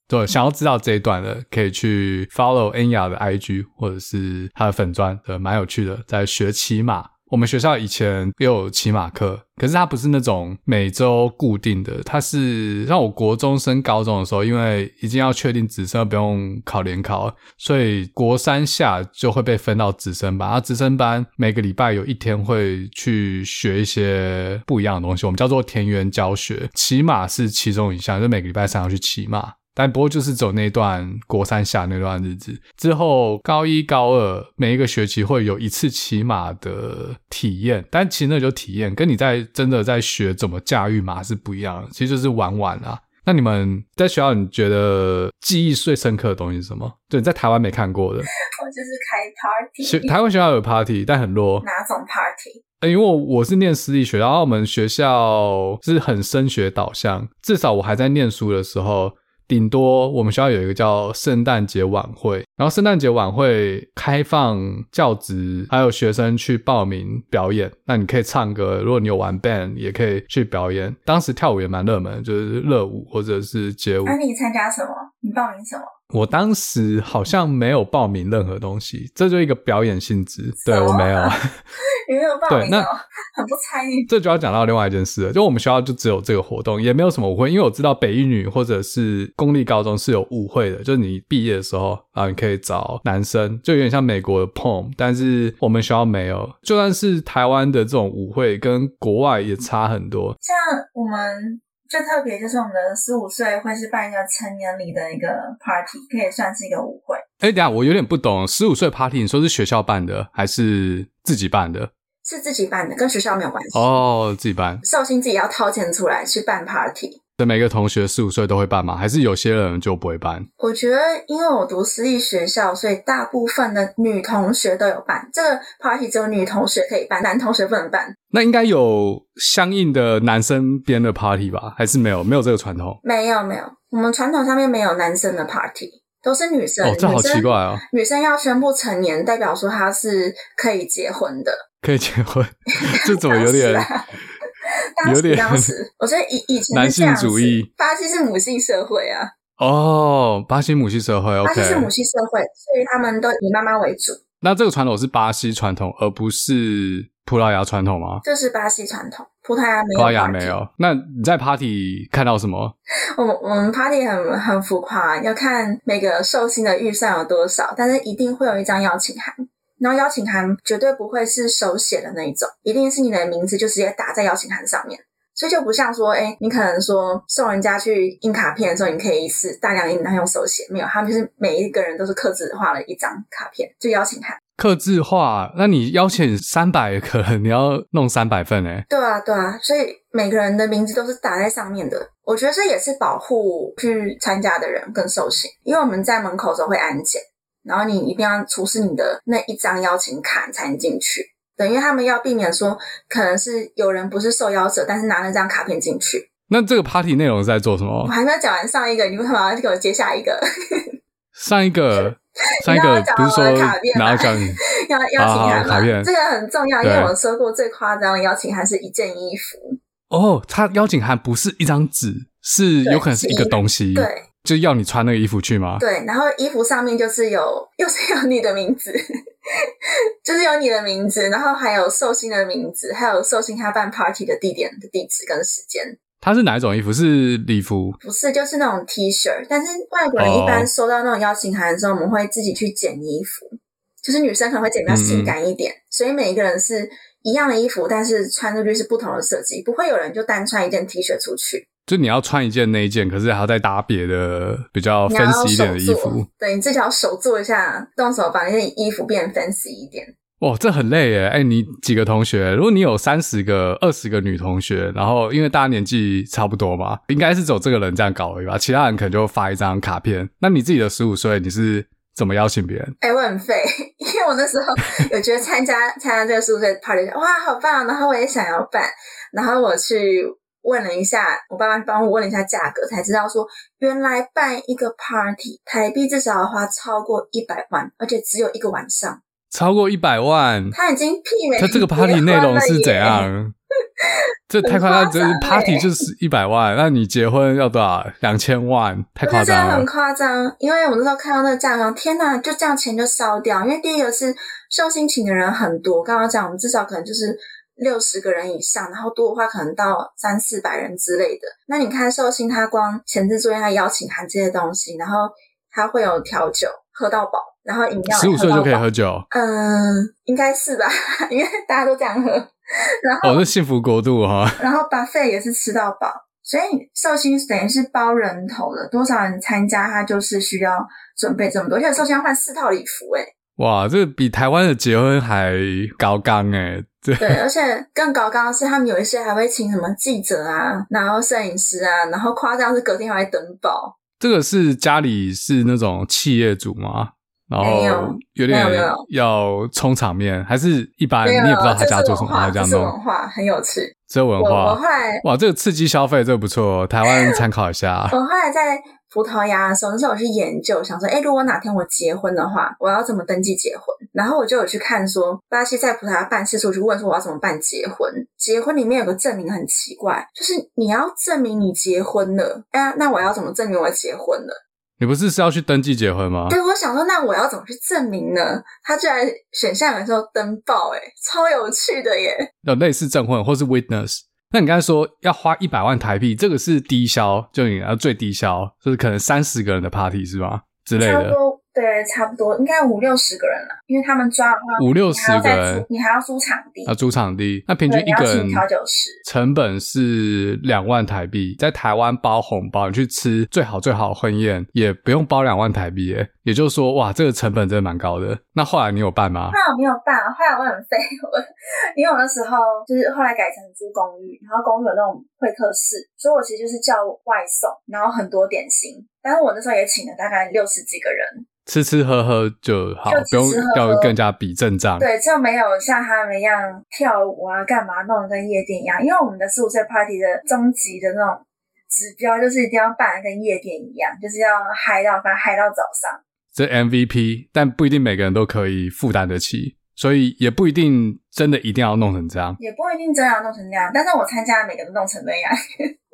对，想要知道这一段的，可以去 follow 恩雅的 IG 或者是他的粉专，对，蛮有趣的，在学骑马。我们学校以前也有骑马课，可是它不是那种每周固定的，它是让我国中升高中的时候，因为已经要确定直升，不用考联考，所以国三下就会被分到直升班。啊，直升班每个礼拜有一天会去学一些不一样的东西，我们叫做田园教学，骑马是其中一项，就每个礼拜三要去骑马。但不过就是走那段国三下那段日子之后，高一高二每一个学期会有一次骑马的体验，但其实那就体验，跟你在真的在学怎么驾驭马是不一样的，其实就是玩玩啊。那你们在学校你觉得记忆最深刻的东西是什么？对，在台湾没看过的，我就是开 party。台湾学校有 party，但很弱。哪种 party？因为我是念私立学校，然后我们学校是很升学导向，至少我还在念书的时候。顶多我们学校有一个叫圣诞节晚会，然后圣诞节晚会开放教职还有学生去报名表演，那你可以唱歌，如果你有玩 band 也可以去表演。当时跳舞也蛮热门，就是热舞或者是街舞。那你参加什么？你报名什么？我当时好像没有报名任何东西，这就一个表演性质。对，我没有，你没有报名，那很不参与。这就要讲到另外一件事了，就我们学校就只有这个活动，也没有什么舞会。因为我知道北一女或者是公立高中是有舞会的，就是你毕业的时候啊，你可以找男生，就有点像美国的 prom，但是我们学校没有。就算是台湾的这种舞会，跟国外也差很多。像我们。最特别就是我们的十五岁会是办一个成年礼的一个 party，可以算是一个舞会。哎，等下我有点不懂，十五岁 party 你说是学校办的还是自己办的？是自己办的，跟学校没有关系。哦，自己办，寿星自己要掏钱出来去办 party。那每个同学四五岁都会办吗？还是有些人就不会办？我觉得，因为我读私立学校，所以大部分的女同学都有办这个 party，只有女同学可以办，男同学不能办。那应该有相应的男生编的 party 吧？还是没有？没有这个传统？没有，没有。我们传统上面没有男生的 party，都是女生。哦，这好奇怪哦。女生要宣布成年，代表说她是可以结婚的。可以结婚？这怎么有点？有点，当时我觉得以以前男性主义，巴西是母性社会啊。哦，巴西母系社会，OK，巴西是母系社会，所以他们都以妈妈为主。那这个传统是巴西传统，而不是葡萄牙传统吗？这是巴西传统，葡萄牙没有。葡萄牙没有。那你在 party 看到什么？我我们 party 很很浮夸，要看每个寿星的预算有多少，但是一定会有一张邀请函。然后邀请函绝对不会是手写的那一种，一定是你的名字就直接打在邀请函上面，所以就不像说，哎，你可能说送人家去印卡片的时候，你可以一次大量印，他用手写，没有，他们就是每一个人都是刻字化了一张卡片，就邀请函。刻字化？那你邀请三百可能，你要弄三百份哎？对啊，对啊，所以每个人的名字都是打在上面的。我觉得这也是保护去参加的人跟寿星，因为我们在门口的时候会安检。然后你一定要出示你的那一张邀请卡才能进去，等于他们要避免说可能是有人不是受邀者，但是拿了这张卡片进去。那这个 party 内容是在做什么？我还没有讲完上一个，你为什么要给我接下一个？上一个，上一个不是说拿奖要邀请函吗？卡片，这个很重要，因为我说过最夸张的邀请函是一件衣服。哦，他邀请函不是一张纸，是有可能是一个东西。对。就要你穿那个衣服去吗？对，然后衣服上面就是有，又是有你的名字，就是有你的名字，然后还有寿星的名字，还有寿星他办 party 的地点的地址跟时间。它是哪一种衣服？是礼服？不是，就是那种 T 恤。但是外国人一般收到那种邀请函的时候，我们会自己去剪衣服，就是女生可能会剪比较性感一点，嗯、所以每一个人是一样的衣服，但是穿出去是不同的设计，不会有人就单穿一件 T 恤出去。就你要穿一件那一件，可是还要再搭别的比较 fancy 一点的衣服。对，你自己要手做一下，动手把那件衣服变 fancy 一点。哇，这很累耶！哎、欸，你几个同学？如果你有三十个、二十个女同学，然后因为大家年纪差不多嘛，应该是只有这个人这样搞而已吧？其他人可能就发一张卡片。那你自己的十五岁，你是怎么邀请别人？哎、欸，我很废，因为我那时候有觉得参加参加这个十五岁 party，哇，好棒！然后我也想要办，然后我去。问了一下，我爸妈帮我问了一下价格，才知道说原来办一个 party 台币至少要花超过一百万，而且只有一个晚上。超过一百万，他已经媲美。他这个 party 内容是怎样？这 太夸张，这 party 就是一百万，那你结婚要多少？两千万，太夸张了。很夸张，因为我那时候看到那个价格，天哪，就这样钱就烧掉。因为第一个是寿星请的人很多，刚刚讲我们至少可能就是。六十个人以上，然后多的话可能到三四百人之类的。那你看寿星，他光前置作业，他邀请函这些东西，然后他会有调酒喝到饱，然后饮料十五岁就可以喝酒，嗯，应该是吧，因为大家都这样喝。然后哦，是幸福国度哈。然后 buffet 也是吃到饱，所以寿星等于是包人头的，多少人参加，他就是需要准备这么多，而且寿星要换四套礼服，诶哇，这个比台湾的结婚还高纲诶对，对，而且更高纲的是，他们有一些还会请什么记者啊，然后摄影师啊，然后夸张是隔天还会登报。这个是家里是那种企业主吗？然后有点要充场面，还是一般你也不知道他家做什么，他这样弄。这是文化，很有趣。这文化，我，我后来哇，这个刺激消费，这个不错，台湾参考一下。我后来在。葡萄牙的时候，那时候我去研究，想说，哎，如果哪天我结婚的话，我要怎么登记结婚？然后我就有去看说，巴西在葡萄牙办事处，就问说我要怎么办结婚？结婚里面有个证明很奇怪，就是你要证明你结婚了。哎，那我要怎么证明我结婚了？你不是是要去登记结婚吗？对，我想说，那我要怎么去证明呢？他居然选项的时候登报，哎，超有趣的耶！有类似证婚或是 witness。那你刚才说要花一百万台币，这个是低消，就你要最低消，就是可能三十个人的 party 是吧？之类的。对，差不多应该五六十个人了，因为他们抓的话，五六十个人，你还要租场地，要租场地，那平均一个人调酒师成本是两万台币，在台湾包红包，你去吃最好最好婚宴也不用包两万台币，诶也就是说，哇，这个成本真的蛮高的。那后来你有办吗？后来我没有办，后来我很废，我因为我那时候就是后来改成租公寓，然后公寓有那种会客室，所以我其实就是叫外送，然后很多点心。但是我那时候也请了大概六十几个人，吃吃喝喝就好，就吃吃喝喝不用要更加比阵仗。对，就没有像他们一样跳舞啊、干嘛弄得跟夜店一样。因为我们的十五岁 party 的终极的那种指标就是一定要办得跟夜店一样，就是要嗨到反正嗨到早上。这 MVP，但不一定每个人都可以负担得起，所以也不一定真的一定要弄成这样，也不一定真的要弄成那样。但是我参加的每个都弄成那样。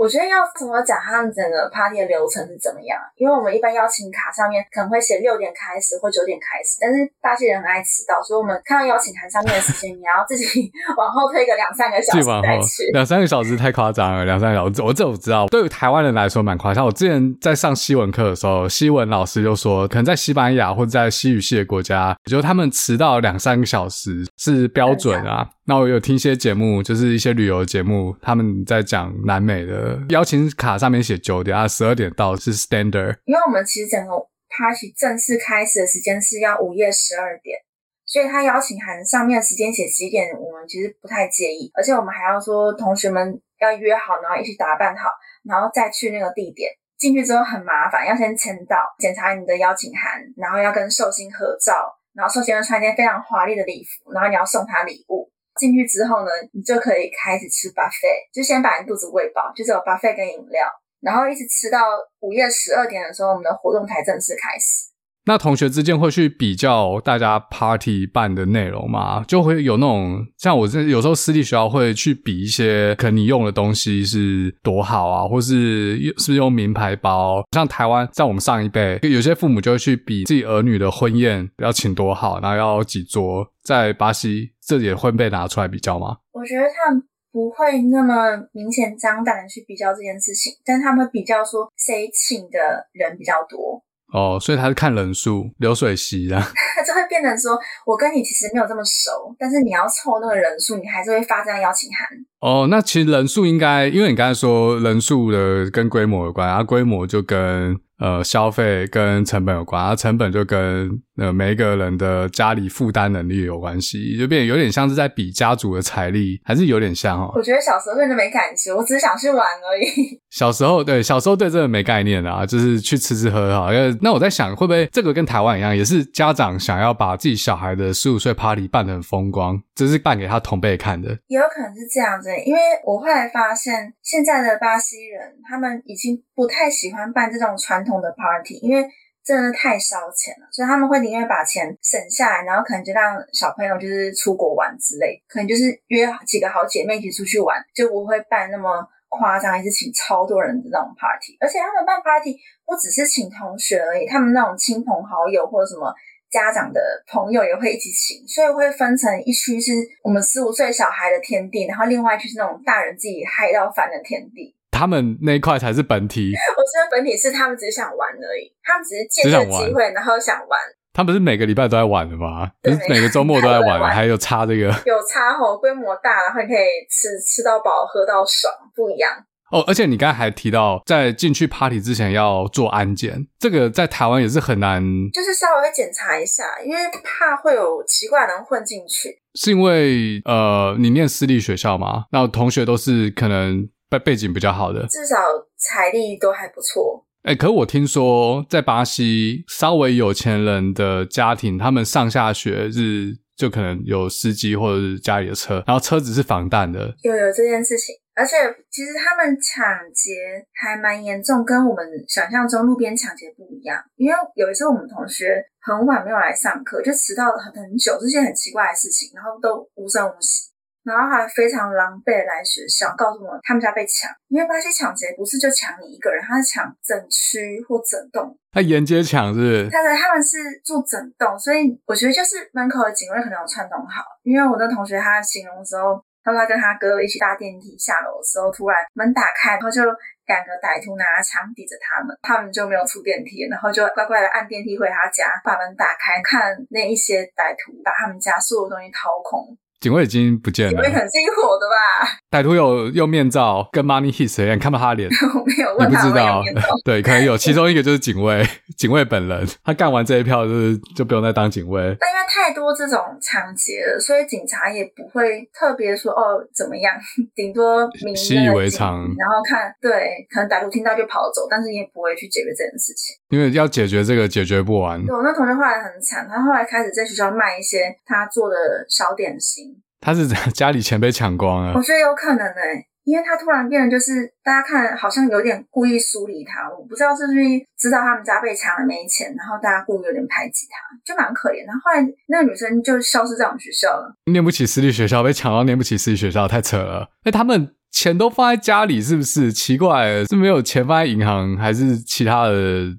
我觉得要怎么讲他们整个 party 的流程是怎么样？因为我们一般邀请卡上面可能会写六点开始或九点开始，但是巴西人很爱迟到，所以我们看到邀请函上面的时间，你要自己 往后推个两三个小时再去。两三个小时太夸张了，两三个小时，我这我知道，对于台湾人来说蛮夸张。我之前在上西文课的时候，西文老师就说，可能在西班牙或者在西语系的国家，就他们迟到两三个小时是标准啊。那我有听一些节目，就是一些旅游节目，他们在讲南美的邀请卡上面写九点啊，十二点到是 standard。因为我们其实整个 party 正式开始的时间是要午夜十二点，所以他邀请函上面的时间写几点，我们其实不太介意。而且我们还要说同学们要约好，然后一起打扮好，然后再去那个地点。进去之后很麻烦，要先签到，检查你的邀请函，然后要跟寿星合照，然后寿星人穿一件非常华丽的礼服，然后你要送他礼物。进去之后呢，你就可以开始吃 buffet，就先把你肚子喂饱，就只有 buffet 跟饮料，然后一直吃到午夜十二点的时候，我们的活动才正式开始。那同学之间会去比较大家 party 办的内容吗？就会有那种像我这有时候私立学校会去比一些，可能你用的东西是多好啊，或是是不是用名牌包？像台湾在我们上一辈，有些父母就会去比自己儿女的婚宴要请多好，然后要几桌。在巴西，这也会被拿出来比较吗？我觉得他们不会那么明显张胆的去比较这件事情，但他们比较说谁请的人比较多。哦，所以他是看人数，流水席这样，就会变成说，我跟你其实没有这么熟，但是你要凑那个人数，你还是会发这样邀请函。哦，那其实人数应该，因为你刚才说人数的跟规模有关，啊，规模就跟。呃，消费跟成本有关，啊，成本就跟呃每一个人的家里负担能力有关系，就变有点像是在比家族的财力，还是有点像哦。我觉得小时候真的没感觉，我只是想去玩而已。小时候对，小时候对这个没概念啊，就是去吃吃喝喝哈。那我在想，会不会这个跟台湾一样，也是家长想要把自己小孩的十五岁 party 办得很风光，只是办给他同辈看的。也有可能是这样子，因为我后来发现，现在的巴西人他们已经不太喜欢办这种传统。的 party，因为真的太烧钱了，所以他们会宁愿把钱省下来，然后可能就让小朋友就是出国玩之类，可能就是约几个好姐妹一起出去玩，就不会办那么夸张，还是请超多人的那种 party。而且他们办 party 不只是请同学而已，他们那种亲朋好友或者什么家长的朋友也会一起请，所以会分成一区是我们十五岁小孩的天地，然后另外一区是那种大人自己嗨到翻的天地。他们那一块才是本体，我觉得本体是他们只是想玩而已，他们只是借这个机会，然后想玩。他们不是每个礼拜都在玩的吗？不是每个周末都在玩，还有差这个，有差吼，规模大，然后你可以吃吃到饱，喝到爽，不一样。哦，而且你刚才还提到，在进去 party 之前要做安检，这个在台湾也是很难，就是稍微会检查一下，因为怕会有奇怪的人混进去。是因为呃，你念私立学校嘛？那同学都是可能。背背景比较好的，至少财力都还不错。哎、欸，可是我听说在巴西，稍微有钱人的家庭，他们上下学是就可能有司机或者是家里的车，然后车子是防弹的。有有这件事情，而且其实他们抢劫还蛮严重，跟我们想象中路边抢劫不一样。因为有一次我们同学很晚没有来上课，就迟到了很很久，这些很奇怪的事情，然后都无声无息。然后还非常狼狈来学校，告诉我他们家被抢。因为巴西抢劫不是就抢你一个人，他是抢整区或整栋。他沿街抢是？他的他们是住整栋，所以我觉得就是门口的警卫可能有串通好。因为我那同学他形容的时候，他说他跟他哥一起搭电梯下楼的时候，突然门打开，然后就两个歹徒拿枪抵着他们，他们就没有出电梯，然后就乖乖的按电梯回他家，把门打开，看那一些歹徒把他们家所有东西掏空。警卫已经不见了，警卫很辛苦的吧？歹徒有用面罩跟 Money Hits 一样，看到他的脸，我没有问他你不知道？对，可能有其中一个就是警卫，警卫本人，他干完这一票就是就不用再当警卫。但因为太多这种抢劫了，所以警察也不会特别说哦怎么样，顶多习以为常，然后看对，可能歹徒听到就跑走，但是你也不会去解决这件事情，因为要解决这个解决不完。对，我那同学后来很惨，他后来开始在学校卖一些他做的小点心。他是 家里钱被抢光了，我觉得有可能诶、欸，因为他突然变得就是大家看好像有点故意疏离他，我不知道是不是知道他们家被抢了没钱，然后大家故意有点排挤他，就蛮可怜的。后来那个女生就消失在我们学校了，念不起私立学校被抢到念不起私立学校，太扯了。哎，他们。钱都放在家里，是不是奇怪了？是没有钱放在银行，还是其他的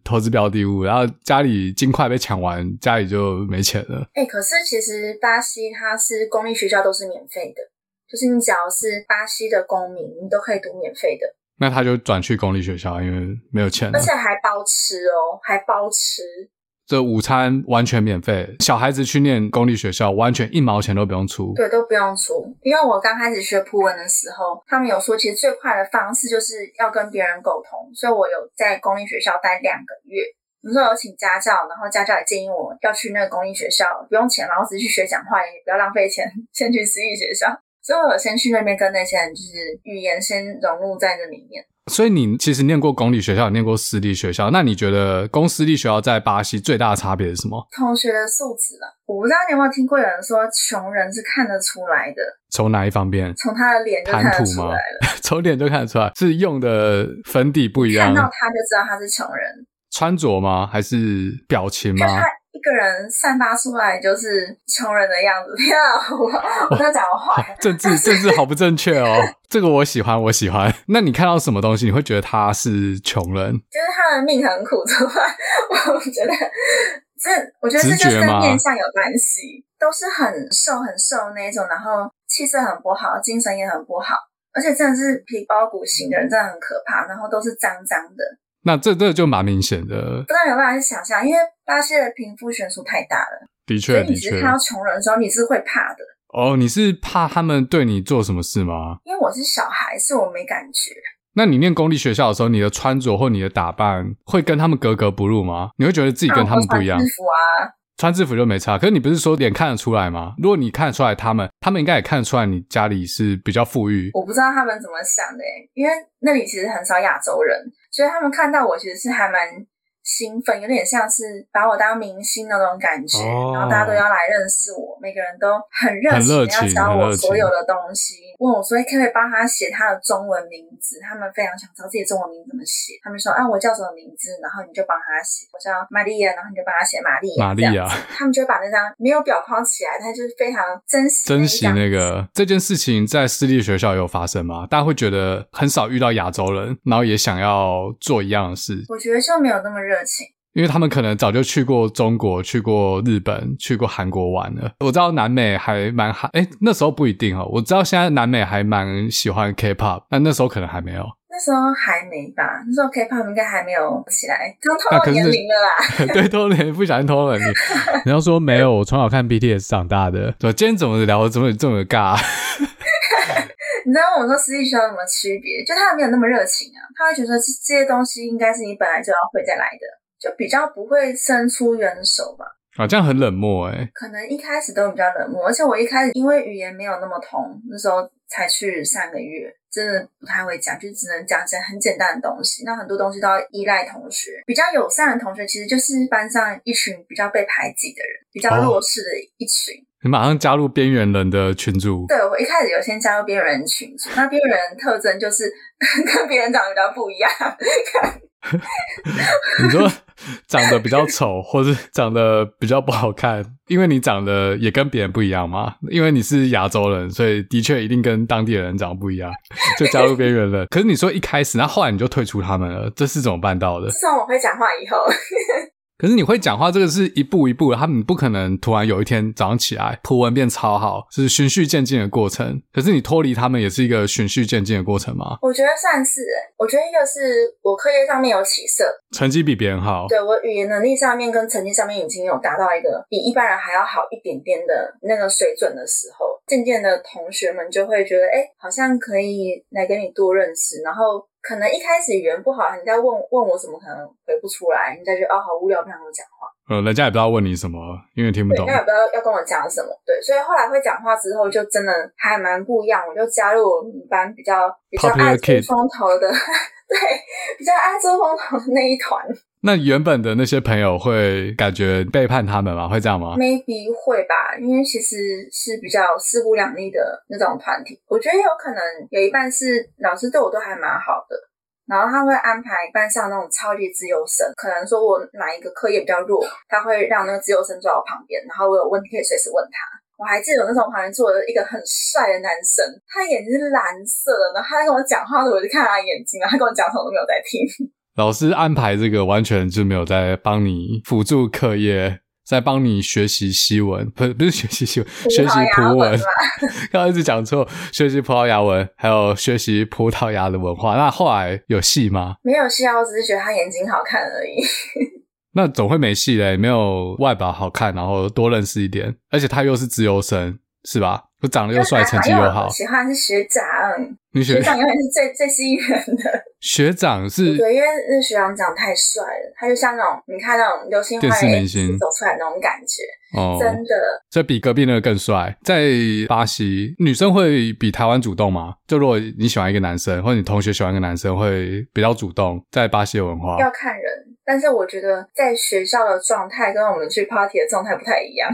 投资标的物？然后家里金块被抢完，家里就没钱了。哎、欸，可是其实巴西它是公立学校都是免费的，就是你只要是巴西的公民，你都可以读免费的。那他就转去公立学校，因为没有钱，而且还包吃哦，还包吃。这午餐完全免费，小孩子去念公立学校，完全一毛钱都不用出。对，都不用出。因为我刚开始学葡文的时候，他们有说，其实最快的方式就是要跟别人沟通。所以我有在公立学校待两个月，有时候有请家教，然后家教也建议我要去那个公立学校，不用钱，然后只是去学讲话，也不要浪费钱，先去私立学校。所以我有先去那边跟那些人，就是语言先融入在这里面。所以你其实念过公立学校，也念过私立学校，那你觉得公私立学校在巴西最大的差别是什么？同学的素质了。我不知道你有没有听过有人说，穷人是看得出来的。从哪一方面？从他的脸就看得出来了。从脸就看得出来，是用的粉底不一样。看到他就知道他是穷人。穿着吗？还是表情吗？一个人散发出来就是穷人的样子，天啊！我我在讲话，政治政治好不正确哦。这个我喜欢，我喜欢。那你看到什么东西，你会觉得他是穷人？就是他的命很苦，的话，我觉得这我觉得这就跟面相有关系，都是很瘦很瘦那种，然后气色很不好，精神也很不好，而且真的是皮包骨型的人，真的很可怕。然后都是脏脏的。那这这就蛮明显的，不知道有没有办法去想象，因为巴西的贫富悬殊太大了。的确，你只是看到穷人的时候，你是会怕的。哦，你是怕他们对你做什么事吗？因为我是小孩，所以我没感觉。那你念公立学校的时候，你的穿着或你的打扮会跟他们格格不入吗？你会觉得自己跟他们不一样？穿制服啊，穿制服就没差。可是你不是说脸看得出来吗？如果你看得出来，他们他们应该也看得出来你家里是比较富裕。我不知道他们怎么想的，因为那里其实很少亚洲人。所以他们看到我，其实是还蛮兴奋，有点像是把我当明星那种感觉，哦、然后大家都要来认识我，每个人都很热情，要教我所有的东西。问我说：“可不可以帮他写他的中文名字？”他们非常想知道自己中文名字怎么写。他们说：“啊，我叫什么名字？”然后你就帮他写。我叫玛利亚，然后你就帮他写玛利亚。玛利亚。他们就会把那张没有表框起来，他就是非常珍惜珍惜那个这件事情，在私立学校有发生吗？大家会觉得很少遇到亚洲人，然后也想要做一样的事。我觉得就没有那么热情。因为他们可能早就去过中国、去过日本、去过韩国玩了。我知道南美还蛮好，哎，那时候不一定哦。我知道现在南美还蛮喜欢 K-pop，但那时候可能还没有。那时候还没吧？那时候 K-pop 应该还没有起来，刚透露年龄了啦。对，透露年龄，不小心透露年龄。你要说没有，我从小看 BTS 长大的。对，今天怎么聊得这么这么尬？你知道我说私立学校有什么区别？就他没有那么热情啊，他会觉得这些东西应该是你本来就要会再来的。就比较不会伸出援手吧，啊，这样很冷漠诶。可能一开始都比较冷漠，而且我一开始因为语言没有那么通，那时候才去三个月，真的不太会讲，就只能讲一些很简单的东西。那很多东西都要依赖同学，比较友善的同学，其实就是班上一群比较被排挤的人，比较弱势的一群。哦，你马上加入边缘人的群组？对，我一开始有先加入边缘人群组，那边缘人特征就是 跟别人长得比较不一样。你说长得比较丑，或是长得比较不好看，因为你长得也跟别人不一样嘛。因为你是亚洲人，所以的确一定跟当地的人长得不一样，就加入边缘人。可是你说一开始，那后来你就退出他们了，这是怎么办到的？自从我会讲话以后。可是你会讲话，这个是一步一步的，他们不可能突然有一天早上起来，图文变超好，是循序渐进的过程。可是你脱离他们，也是一个循序渐进的过程吗？我觉得算是，我觉得一个是我课业上面有起色，成绩比别人好。对，我语言能力上面跟成绩上面已经有达到一个比一般人还要好一点点的那个水准的时候。渐渐的同学们就会觉得，哎，好像可以来跟你多认识，然后。可能一开始语言不好，人家问问我什么，可能回不出来，人家觉得哦好无聊，不想跟我讲话。呃，人家也不知道问你什么，因为听不懂。人家也不知道要跟我讲什么，对，所以后来会讲话之后，就真的还蛮不一样。我就加入我们班比较比较爱出风头的，对，比较爱出风头的那一团。那原本的那些朋友会感觉背叛他们吗？会这样吗？Maybe 会吧，因为其实是比较势不两立的那种团体。我觉得有可能有一半是老师对我都还蛮好的，然后他会安排班上那种超级自由生，可能说我哪一个课业比较弱，他会让那个自由生坐我旁边，然后我有问题可以随时问他。我还记得那时候旁边坐了一个很帅的男生，他眼睛是蓝色的，然后他在跟我讲话的时候，我就看他眼睛，然后他跟我讲什么都没有在听。老师安排这个完全就没有在帮你辅助课业，在帮你学习西文，不是不是学习西文，学习葡文。刚刚一直讲错，学习葡萄牙文，还有学习葡萄牙的文化。那后来有戏吗？没有戏啊，我只是觉得他眼睛好看而已。那总会没戏嘞，没有外表好看，然后多认识一点，而且他又是自由生，是吧？我长得又帅，成绩又好。喜欢是学长，你学长永远是最最吸引人的。学长是，对，因为那学长长得太帅了，他就像那种你看那种流星花园明星走出来那种感觉，哦，真的。所以比隔壁那个更帅。在巴西，女生会比台湾主动吗？就如果你喜欢一个男生，或者你同学喜欢一个男生，会比较主动。在巴西的文化要看人，但是我觉得在学校的状态跟我们去 party 的状态不太一样。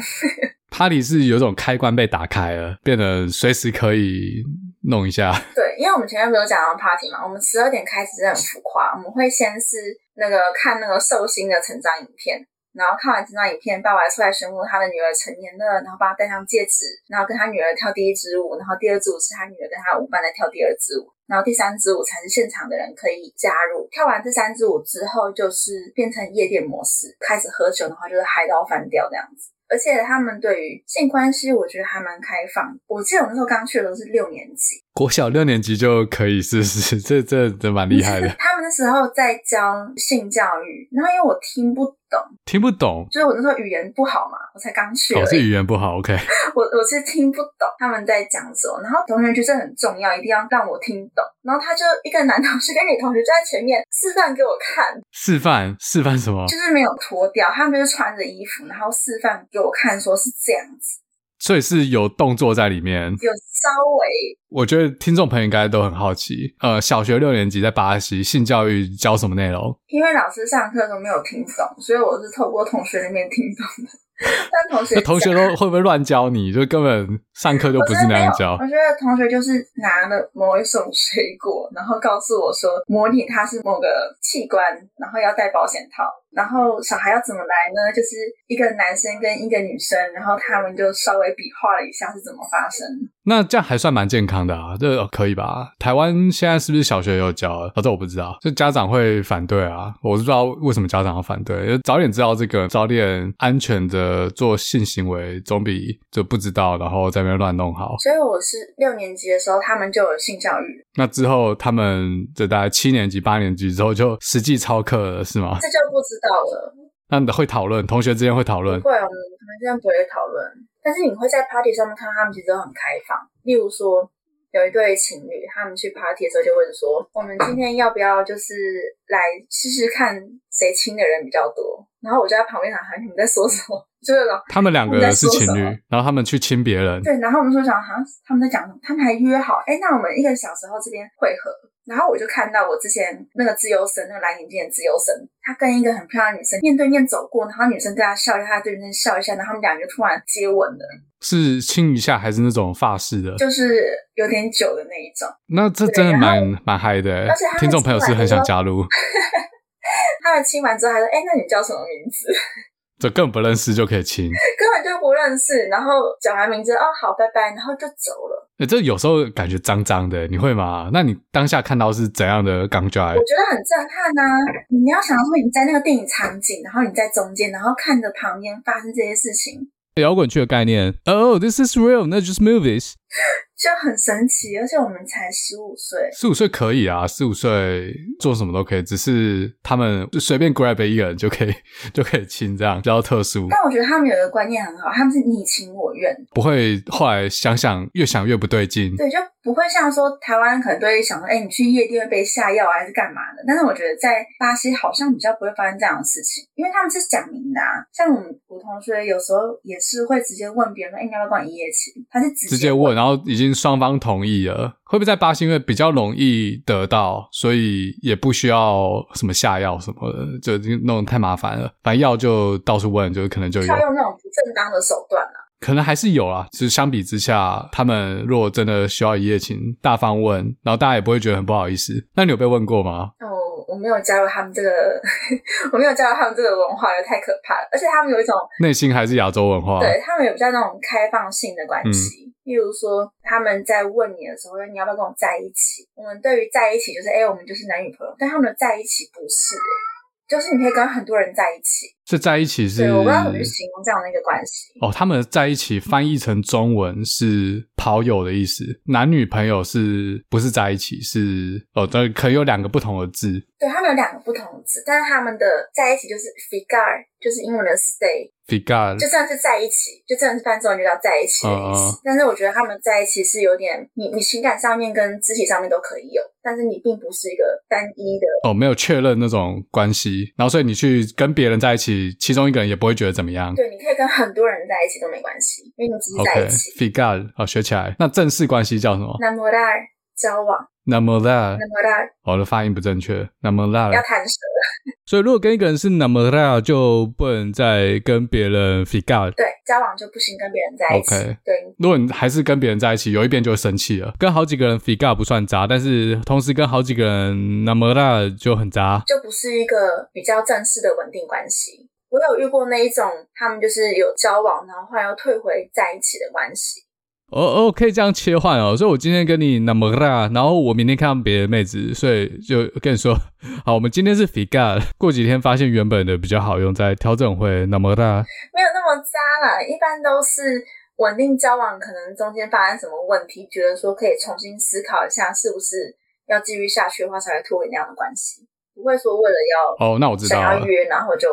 Party 是有种开关被打开了，变得随时可以弄一下。对，因为我们前面不是有讲到 Party 嘛，我们十二点开始是很浮夸，我们会先是那个看那个寿星的成长影片，然后看完成长影片，爸爸出来宣布他的女儿成年了，然后帮他戴上戒指，然后跟他女儿跳第一支舞，然后第二支舞是他女儿跟他舞伴在跳第二支舞，然后第三支舞才是现场的人可以加入。跳完这三支舞之后，就是变成夜店模式，开始喝酒的话就是嗨到翻掉这样子。而且他们对于性关系，我觉得还蛮开放。我记得我那时候刚去的时候是六年级，国小六年级就可以试试，这这这蛮厉害的。他们那时候在教性教育，然后因为我听不懂，听不懂，就是我那时候语言不好嘛，我才刚去。我、哦、是语言不好，OK。我我是听不懂他们在讲什么，然后同学觉得很重要，一定要让我听懂。然后他就一个男同学跟女同学就在前面示范给我看，示范示范什么？就是没有脱掉，他们就是穿着衣服，然后示范给我看，说是这样子。所以是有动作在里面，有稍微。我觉得听众朋友应该都很好奇，呃，小学六年级在巴西性教育教什么内容？因为老师上课都没有听懂，所以我是透过同学那边听懂的。但同学，那同学都会不会乱教你？就根本上课就不是那样教。我觉得同学就是拿了某一种水果，然后告诉我说，模拟它是某个器官，然后要戴保险套。然后小孩要怎么来呢？就是一个男生跟一个女生，然后他们就稍微比划了一下是怎么发生。那这样还算蛮健康的啊，这可以吧？台湾现在是不是小学也有教啊？这我不知道，就家长会反对啊，我不知道为什么家长要反对。就早点知道这个，早点安全的做性行为，总比就不知道然后在那边乱弄好。所以我是六年级的时候，他们就有性教育。那之后他们就大概七年级、八年级之后就实际操课了，是吗？这就不知道了。那你会讨论，同学之间会讨论？会，我们同学之间不会讨论。但是你会在 party 上面看到他们其实都很开放。例如说，有一对情侣，他们去 party 的时候就问说：“我们今天要不要就是来试试看谁亲的人比较多？”然后我就在旁边想：“你们在说什么？” 就是他们两个人是情侣，然后他们去亲别人。对，然后我们说想：“好像他们在讲什么？他们还约好，哎，那我们一个小时后这边会合。”然后我就看到我之前那个自由生，那个蓝眼镜的自由生，他跟一个很漂亮的女生面对面走过，然后女生对他笑一下，他对女生笑一下，然后他们两个就突然接吻了。是亲一下还是那种发式的？就是有点久的那一种。那这真的蛮蛮嗨的，而且听众朋友是很想加入。他们亲完之后还说：“哎，那你叫什么名字？” 这根本不认识就可以亲，根本就不认识，然后讲完名字哦，好，拜拜，然后就走了。欸、这有时候感觉脏脏的，你会吗？那你当下看到是怎样的感觉？我觉得很震撼呐、啊！你要想说你在那个电影场景，然后你在中间，然后看着旁边发生这些事情。摇滚区的概念，Oh, this is real, not just movies。就很神奇，而且我们才十五岁，十五岁可以啊，十五岁做什么都可以，只是他们就随便 grab 一个人就可以就可以亲，这样比较特殊。但我觉得他们有一个观念很好，他们是你情我愿，不会后来想想越想越不对劲。对，就不会像说台湾可能都会想说，哎，你去夜店会被下药还是干嘛的？但是我觉得在巴西好像比较不会发生这样的事情，因为他们是讲明的啊。像我们我同学有时候也是会直接问别人说，哎，你要不要跟我一夜情？他是直接，直接问，然后已经。双方同意了，会不会在巴西因为比较容易得到，所以也不需要什么下药什么的，就弄得太麻烦了。反正药就到处问，就可能就有。要用那种不正当的手段啊？可能还是有啦。就是相比之下，他们如果真的需要一夜情，大方问，然后大家也不会觉得很不好意思。那你有被问过吗？哦。我没有加入他们这个，我没有加入他们这个文化，也太可怕了。而且他们有一种内心还是亚洲文化，对他们有比较那种开放性的关系。嗯、例如说，他们在问你的时候，你要不要跟我在一起？我们对于在一起就是，哎，我们就是男女朋友。但他们的在一起不是，就是你可以跟很多人在一起。是在一起是？对，我不知道怎么去形容这样的一个关系。哦，他们在一起翻译成中文是跑友的意思，男女朋友是不是在一起？是哦，对，可以有两个不同的字。对，他们有两个不同的字，但是他们的在一起就是 figure，就是英文的 stay。figure 就真的是在一起，就真的是翻中文就叫在一起的意思。Uh, 但是我觉得他们在一起是有点，你你情感上面跟肢体上面都可以有，但是你并不是一个单一的哦，没有确认那种关系，然后所以你去跟别人在一起，其中一个人也不会觉得怎么样。对，你可以跟很多人在一起都没关系，因为你只是在一起。Okay, ficar，好，学起来。那正式关系叫什么？namorar，交往。namorar，namorar，我的发音不正确。namorar，要弹舌。所以如果跟一个人是 namorar，就不能再跟别人 Figar。对，交往就不行，跟别人在一起。OK，对。如果你还是跟别人在一起，有一边就会生气了。跟好几个人 Figar 不算渣，但是同时跟好几个人 namorar 就很渣，就不是一个比较正式的稳定关系。我有遇过那一种，他们就是有交往，然后后来又退回在一起的关系。哦哦，可以这样切换哦。所以我今天跟你 namorar，然后我明天看到别的妹子，所以就跟你说，好，我们今天是 ficar，过几天发现原本的比较好用，再调整回 namorar。没有那么渣啦，一般都是稳定交往，可能中间发生什么问题，觉得说可以重新思考一下，是不是要继续下去的话，才会脱离那样的关系，不会说为了要哦，那我知道，想要约，然后就。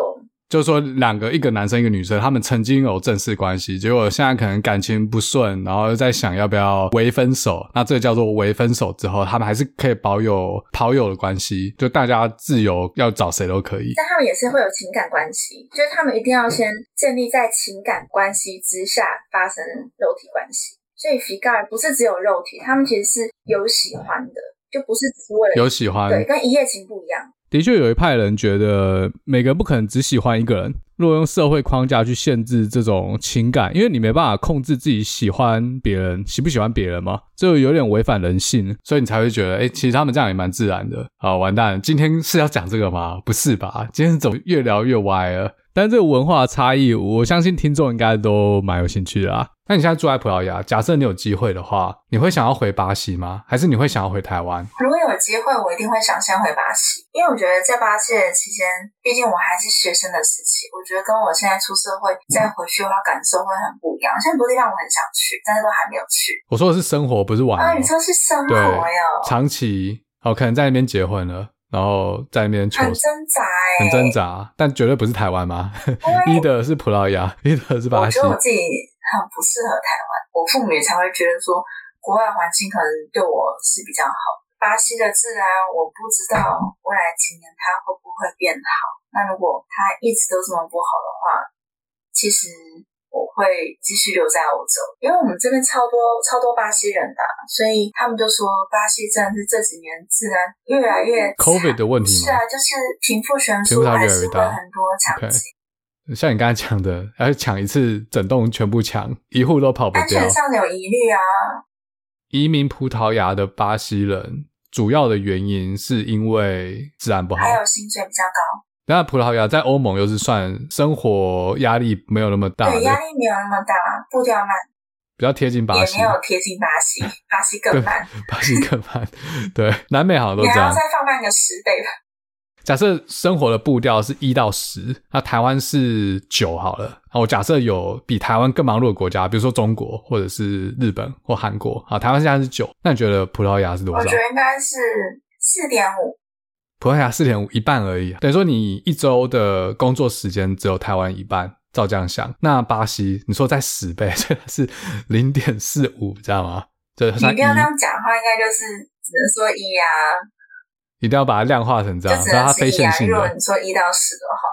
就是说，两个一个男生一个女生，他们曾经有正式关系，结果现在可能感情不顺，然后又在想要不要微分手。那这个叫做微分手之后，他们还是可以保有跑友的关系，就大家自由要找谁都可以。但他们也是会有情感关系，就是他们一定要先建立在情感关系之下发生肉体关系。所以 figure 不是只有肉体，他们其实是有喜欢的，就不是只是为了有喜欢，对，跟一夜情不一样。的确有一派人觉得，每个人不可能只喜欢一个人。如果用社会框架去限制这种情感，因为你没办法控制自己喜欢别人，喜不喜欢别人嘛，这有点违反人性，所以你才会觉得，哎，其实他们这样也蛮自然的。好，完蛋，今天是要讲这个吗？不是吧？今天怎么越聊越歪了？但这个文化差异，我相信听众应该都蛮有兴趣的啊。那你现在住在葡萄牙，假设你有机会的话，你会想要回巴西吗？还是你会想要回台湾？如果有机会，我一定会想先回巴西，因为我觉得在巴西的期间，毕竟我还是学生的时期，我觉得跟我现在出社会再回去的话，感受会很不一样。像很多地方我很想去，但是都还没有去。我说的是生活，不是玩。啊，你说是生活哟？长期，哦，可能在那边结婚了。然后在那边求很挣扎，欸，很挣扎，但绝对不是台湾嘛？一的是葡萄牙，一的是巴西。我觉得我自己很不适合台湾，我父母也才会觉得说，国外环境可能对我是比较好。巴西的治安，我不知道未来几年它会不会变好。那如果它一直都这么不好的话，其实。我会继续留在欧洲，因为我们这边超多超多巴西人的，所以他们就说巴西真的是这几年自然越来越 COVID 的问题吗？是啊，就是贫富悬殊还是会很多抢.像你刚才讲的，要抢一次整栋全部抢，一户都跑不掉，安全上有疑虑啊。移民葡萄牙的巴西人主要的原因是因为治安不好，还有薪水比较高。那葡萄牙在欧盟又是算生活压力没有那么大，对，压力没有那么大，步调慢，比较贴近巴西，也没有贴近巴西，巴西更慢，巴西更慢，对，南美好像都这样，你还要再放慢个十倍吧。假设生活的步调是一到十，那台湾是九好了。我假设有比台湾更忙碌的国家，比如说中国或者是日本或韩国，啊，台湾现在是九，那你觉得葡萄牙是多少？我觉得应该是四点五。葡萄牙四点五，一半而已，等于说你一周的工作时间只有台湾一半。照这样想，那巴西你说在十倍，这是零点四五，知道吗？就你一定要这样讲的话，应该就是只能说一啊，一定要把它量化成这样，让、啊、它非线性的。如果你说一到十的话，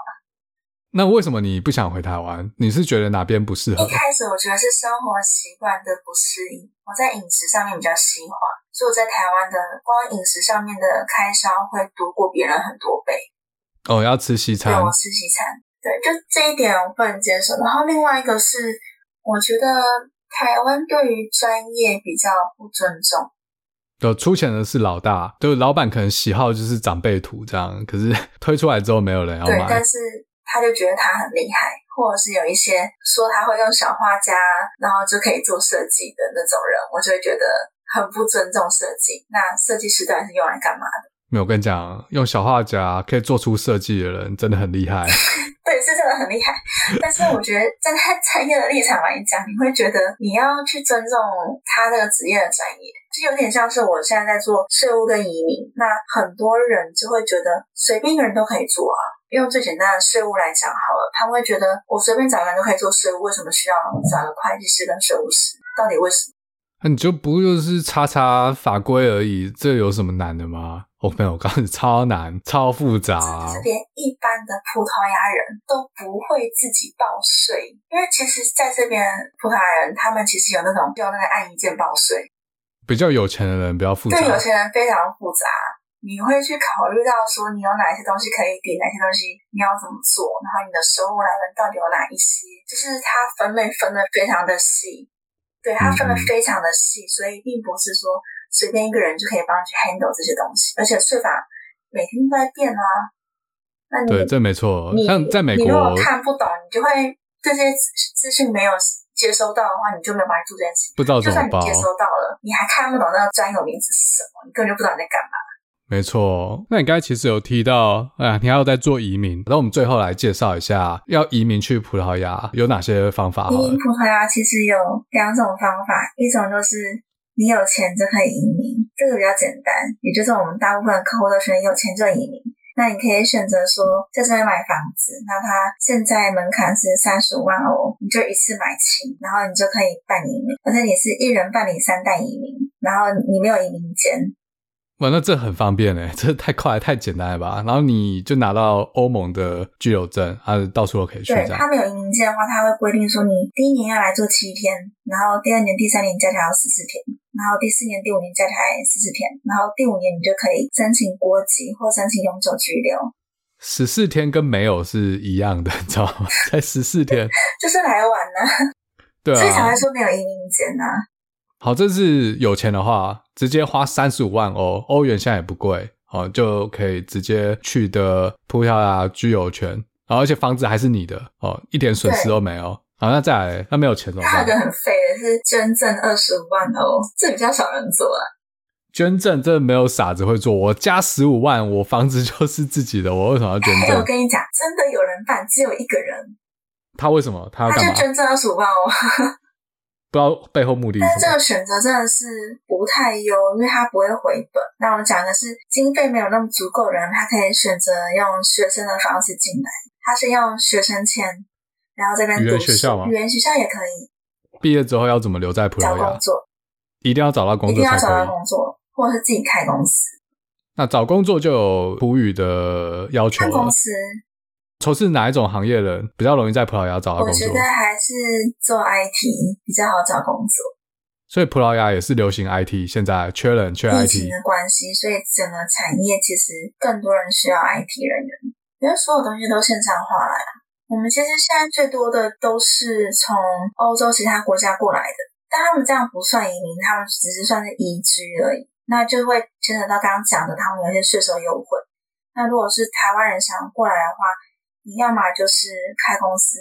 那为什么你不想回台湾？你是觉得哪边不适合？一开始我觉得是生活习惯的不适应，我在饮食上面比较西化，所以我在台湾的光饮食上面的开销会多过别人很多倍。哦，要吃西餐，对，我吃西餐。对，就这一点我不能接受。然后另外一个是，我觉得台湾对于专业比较不尊重。有出钱的是老大，就老板可能喜好就是长辈图这样，可是 推出来之后没有人要买。对，但是他就觉得他很厉害，或者是有一些说他会用小画家，然后就可以做设计的那种人，我就会觉得很不尊重设计。那设计师到底是用来干嘛的？没有，我跟你讲，用小画家可以做出设计的人真的很厉害。对，是真的很厉害。但是我觉得站在 专业的立场来讲，你会觉得你要去尊重他这个职业的专业，就有点像是我现在在做税务跟移民。那很多人就会觉得随便一个人都可以做啊。用最简单的税务来讲好了，他们会觉得我随便找一个人都可以做税务，为什么需要找个会计师跟税务师？到底为什么？那你就不就是查查法规而已？这有什么难的吗？我朋友刚刚超难，超复杂，连一般的葡萄牙人都不会自己报税，因为其实在这边葡萄牙人他们其实有那种叫那个按一键报税，比较有钱的人比较复杂，对有钱人非常复杂，你会去考虑到说你有哪些东西可以抵，哪些东西你要怎么做，然后你的收入来源到底有哪一些，就是它分类分得非常的细，对，它分的非常的细，所以并不是说。随便一个人就可以帮你去 handle 这些东西，而且税法每天都在变啊。那你对，这没错。像在美国，你如果看不懂，你就会这些资讯没有接收到的话，你就没有办法做这件事情。不知道怎么办。就算你接收到了，你还看不懂那个专有名词是什么，你根本就不知道你在干嘛。没错。那你刚才其实有提到，哎，你还有在做移民。那我们最后来介绍一下，要移民去葡萄牙有哪些方法？移民葡萄牙其实有两种方法，一种就是。你有钱就可以移民，这个比较简单，也就是我们大部分客户都选有钱就移民。那你可以选择说在这边买房子，那它现在门槛是三十五万欧，你就一次买齐，然后你就可以办移民，而且你是一人办理三代移民，然后你没有移民监。哇，那这很方便诶，这太快太简单了吧？然后你就拿到欧盟的居留证，啊，到处都可以去。对，他没有移民证的话，他会规定说你第一年要来做七天，然后第二年、第三年加起来要十四天，然后第四年、第五年加起来十四天，然后第五年你就可以申请国籍或申请永久居留。十四天跟没有是一样的，你知道吗？才十四天，就是来玩呢。对啊，所以才会说没有移民证呢。好，这是有钱的话，直接花三十五万欧，欧元现在也不贵，哦，就可以直接取得葡萄牙居留权，然后而且房子还是你的，哦，一点损失都没有。好，那再来，那没有钱怎么办？那个很废的是捐赠二十五万欧，这比较少人做啊。捐赠真的没有傻子会做，我加十五万，我房子就是自己的，我为什么要捐赠？我跟你讲，真的有人办，只有一个人。他为什么？他要？他就捐赠二十五万欧。不知道背后目的是什么。但这个选择真的是不太优，因为他不会回本。那我们讲的是经费没有那么足够的人，他可以选择用学生的方式进来。他是用学生签，然后这边语言学校吗？语言学校也可以。毕业之后要怎么留在葡萄牙？找工作，一定要找到工作，一定要找到工作，或者是自己开公司。那找工作就有葡语的要求公司。从事哪一种行业的人比较容易在葡萄牙找到工作？我觉得还是做 IT 比较好找工作。所以葡萄牙也是流行 IT，现在缺人缺 IT。的关系，所以整个产业其实更多人需要 IT 人员，因为所有东西都线上化了呀。我们其实现在最多的都是从欧洲其他国家过来的，但他们这样不算移民，他们只是算是移居而已。那就会牵扯到刚刚讲的，他们有些税收优惠。那如果是台湾人想过来的话，你要么就是开公司，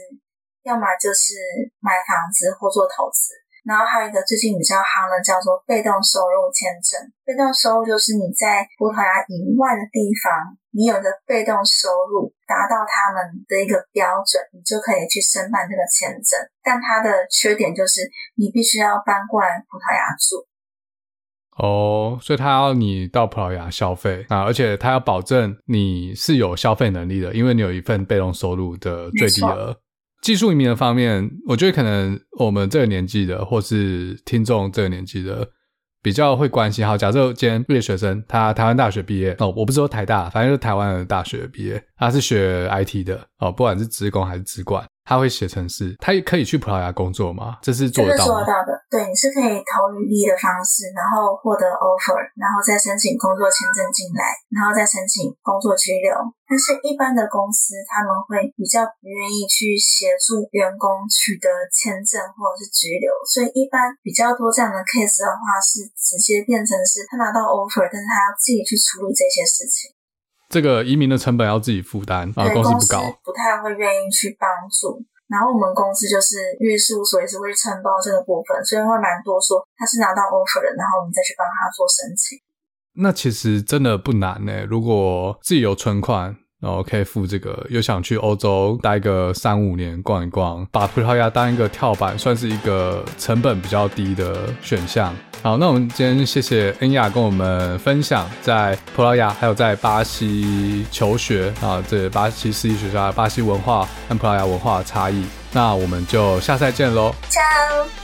要么就是买房子或做投资，然后还有一个最近比较夯的叫做被动收入签证。被动收入就是你在葡萄牙以外的地方你有的被动收入达到他们的一个标准，你就可以去申办这个签证。但它的缺点就是你必须要搬过来葡萄牙住。哦，所以他要你到葡萄牙消费啊，而且他要保证你是有消费能力的，因为你有一份被动收入的最低额。技术移民的方面，我觉得可能我们这个年纪的，或是听众这个年纪的，比较会关心。好，假设今天毕业学生，他台湾大学毕业哦，我不是说台大，反正就是台湾的大学毕业，他是学 IT 的哦，不管是职工还是职管。他会写成是，他也可以去葡萄牙工作吗？这是做得到吗？这是做得到的。对，你是可以投履历的方式，然后获得 offer，然后再申请工作签证进来，然后再申请工作居留。但是，一般的公司他们会比较不愿意去协助员工取得签证或者是居留，所以一般比较多这样的 case 的话，是直接变成是他拿到 offer，但是他要自己去处理这些事情。这个移民的成本要自己负担，啊，公司不高，不太会愿意去帮助。然后我们公司就是律师事务所也是会去承包这个部分，所以会蛮多说他是拿到 offer 的，然后我们再去帮他做申请。那其实真的不难呢，如果自己有存款。然后可以付这个，又想去欧洲待个三五年逛一逛，把葡萄牙当一个跳板，算是一个成本比较低的选项。好，那我们今天谢谢恩雅跟我们分享在葡萄牙还有在巴西求学啊，这巴西私立学校巴西文化和葡萄牙文化的差异。那我们就下次再见喽，ciao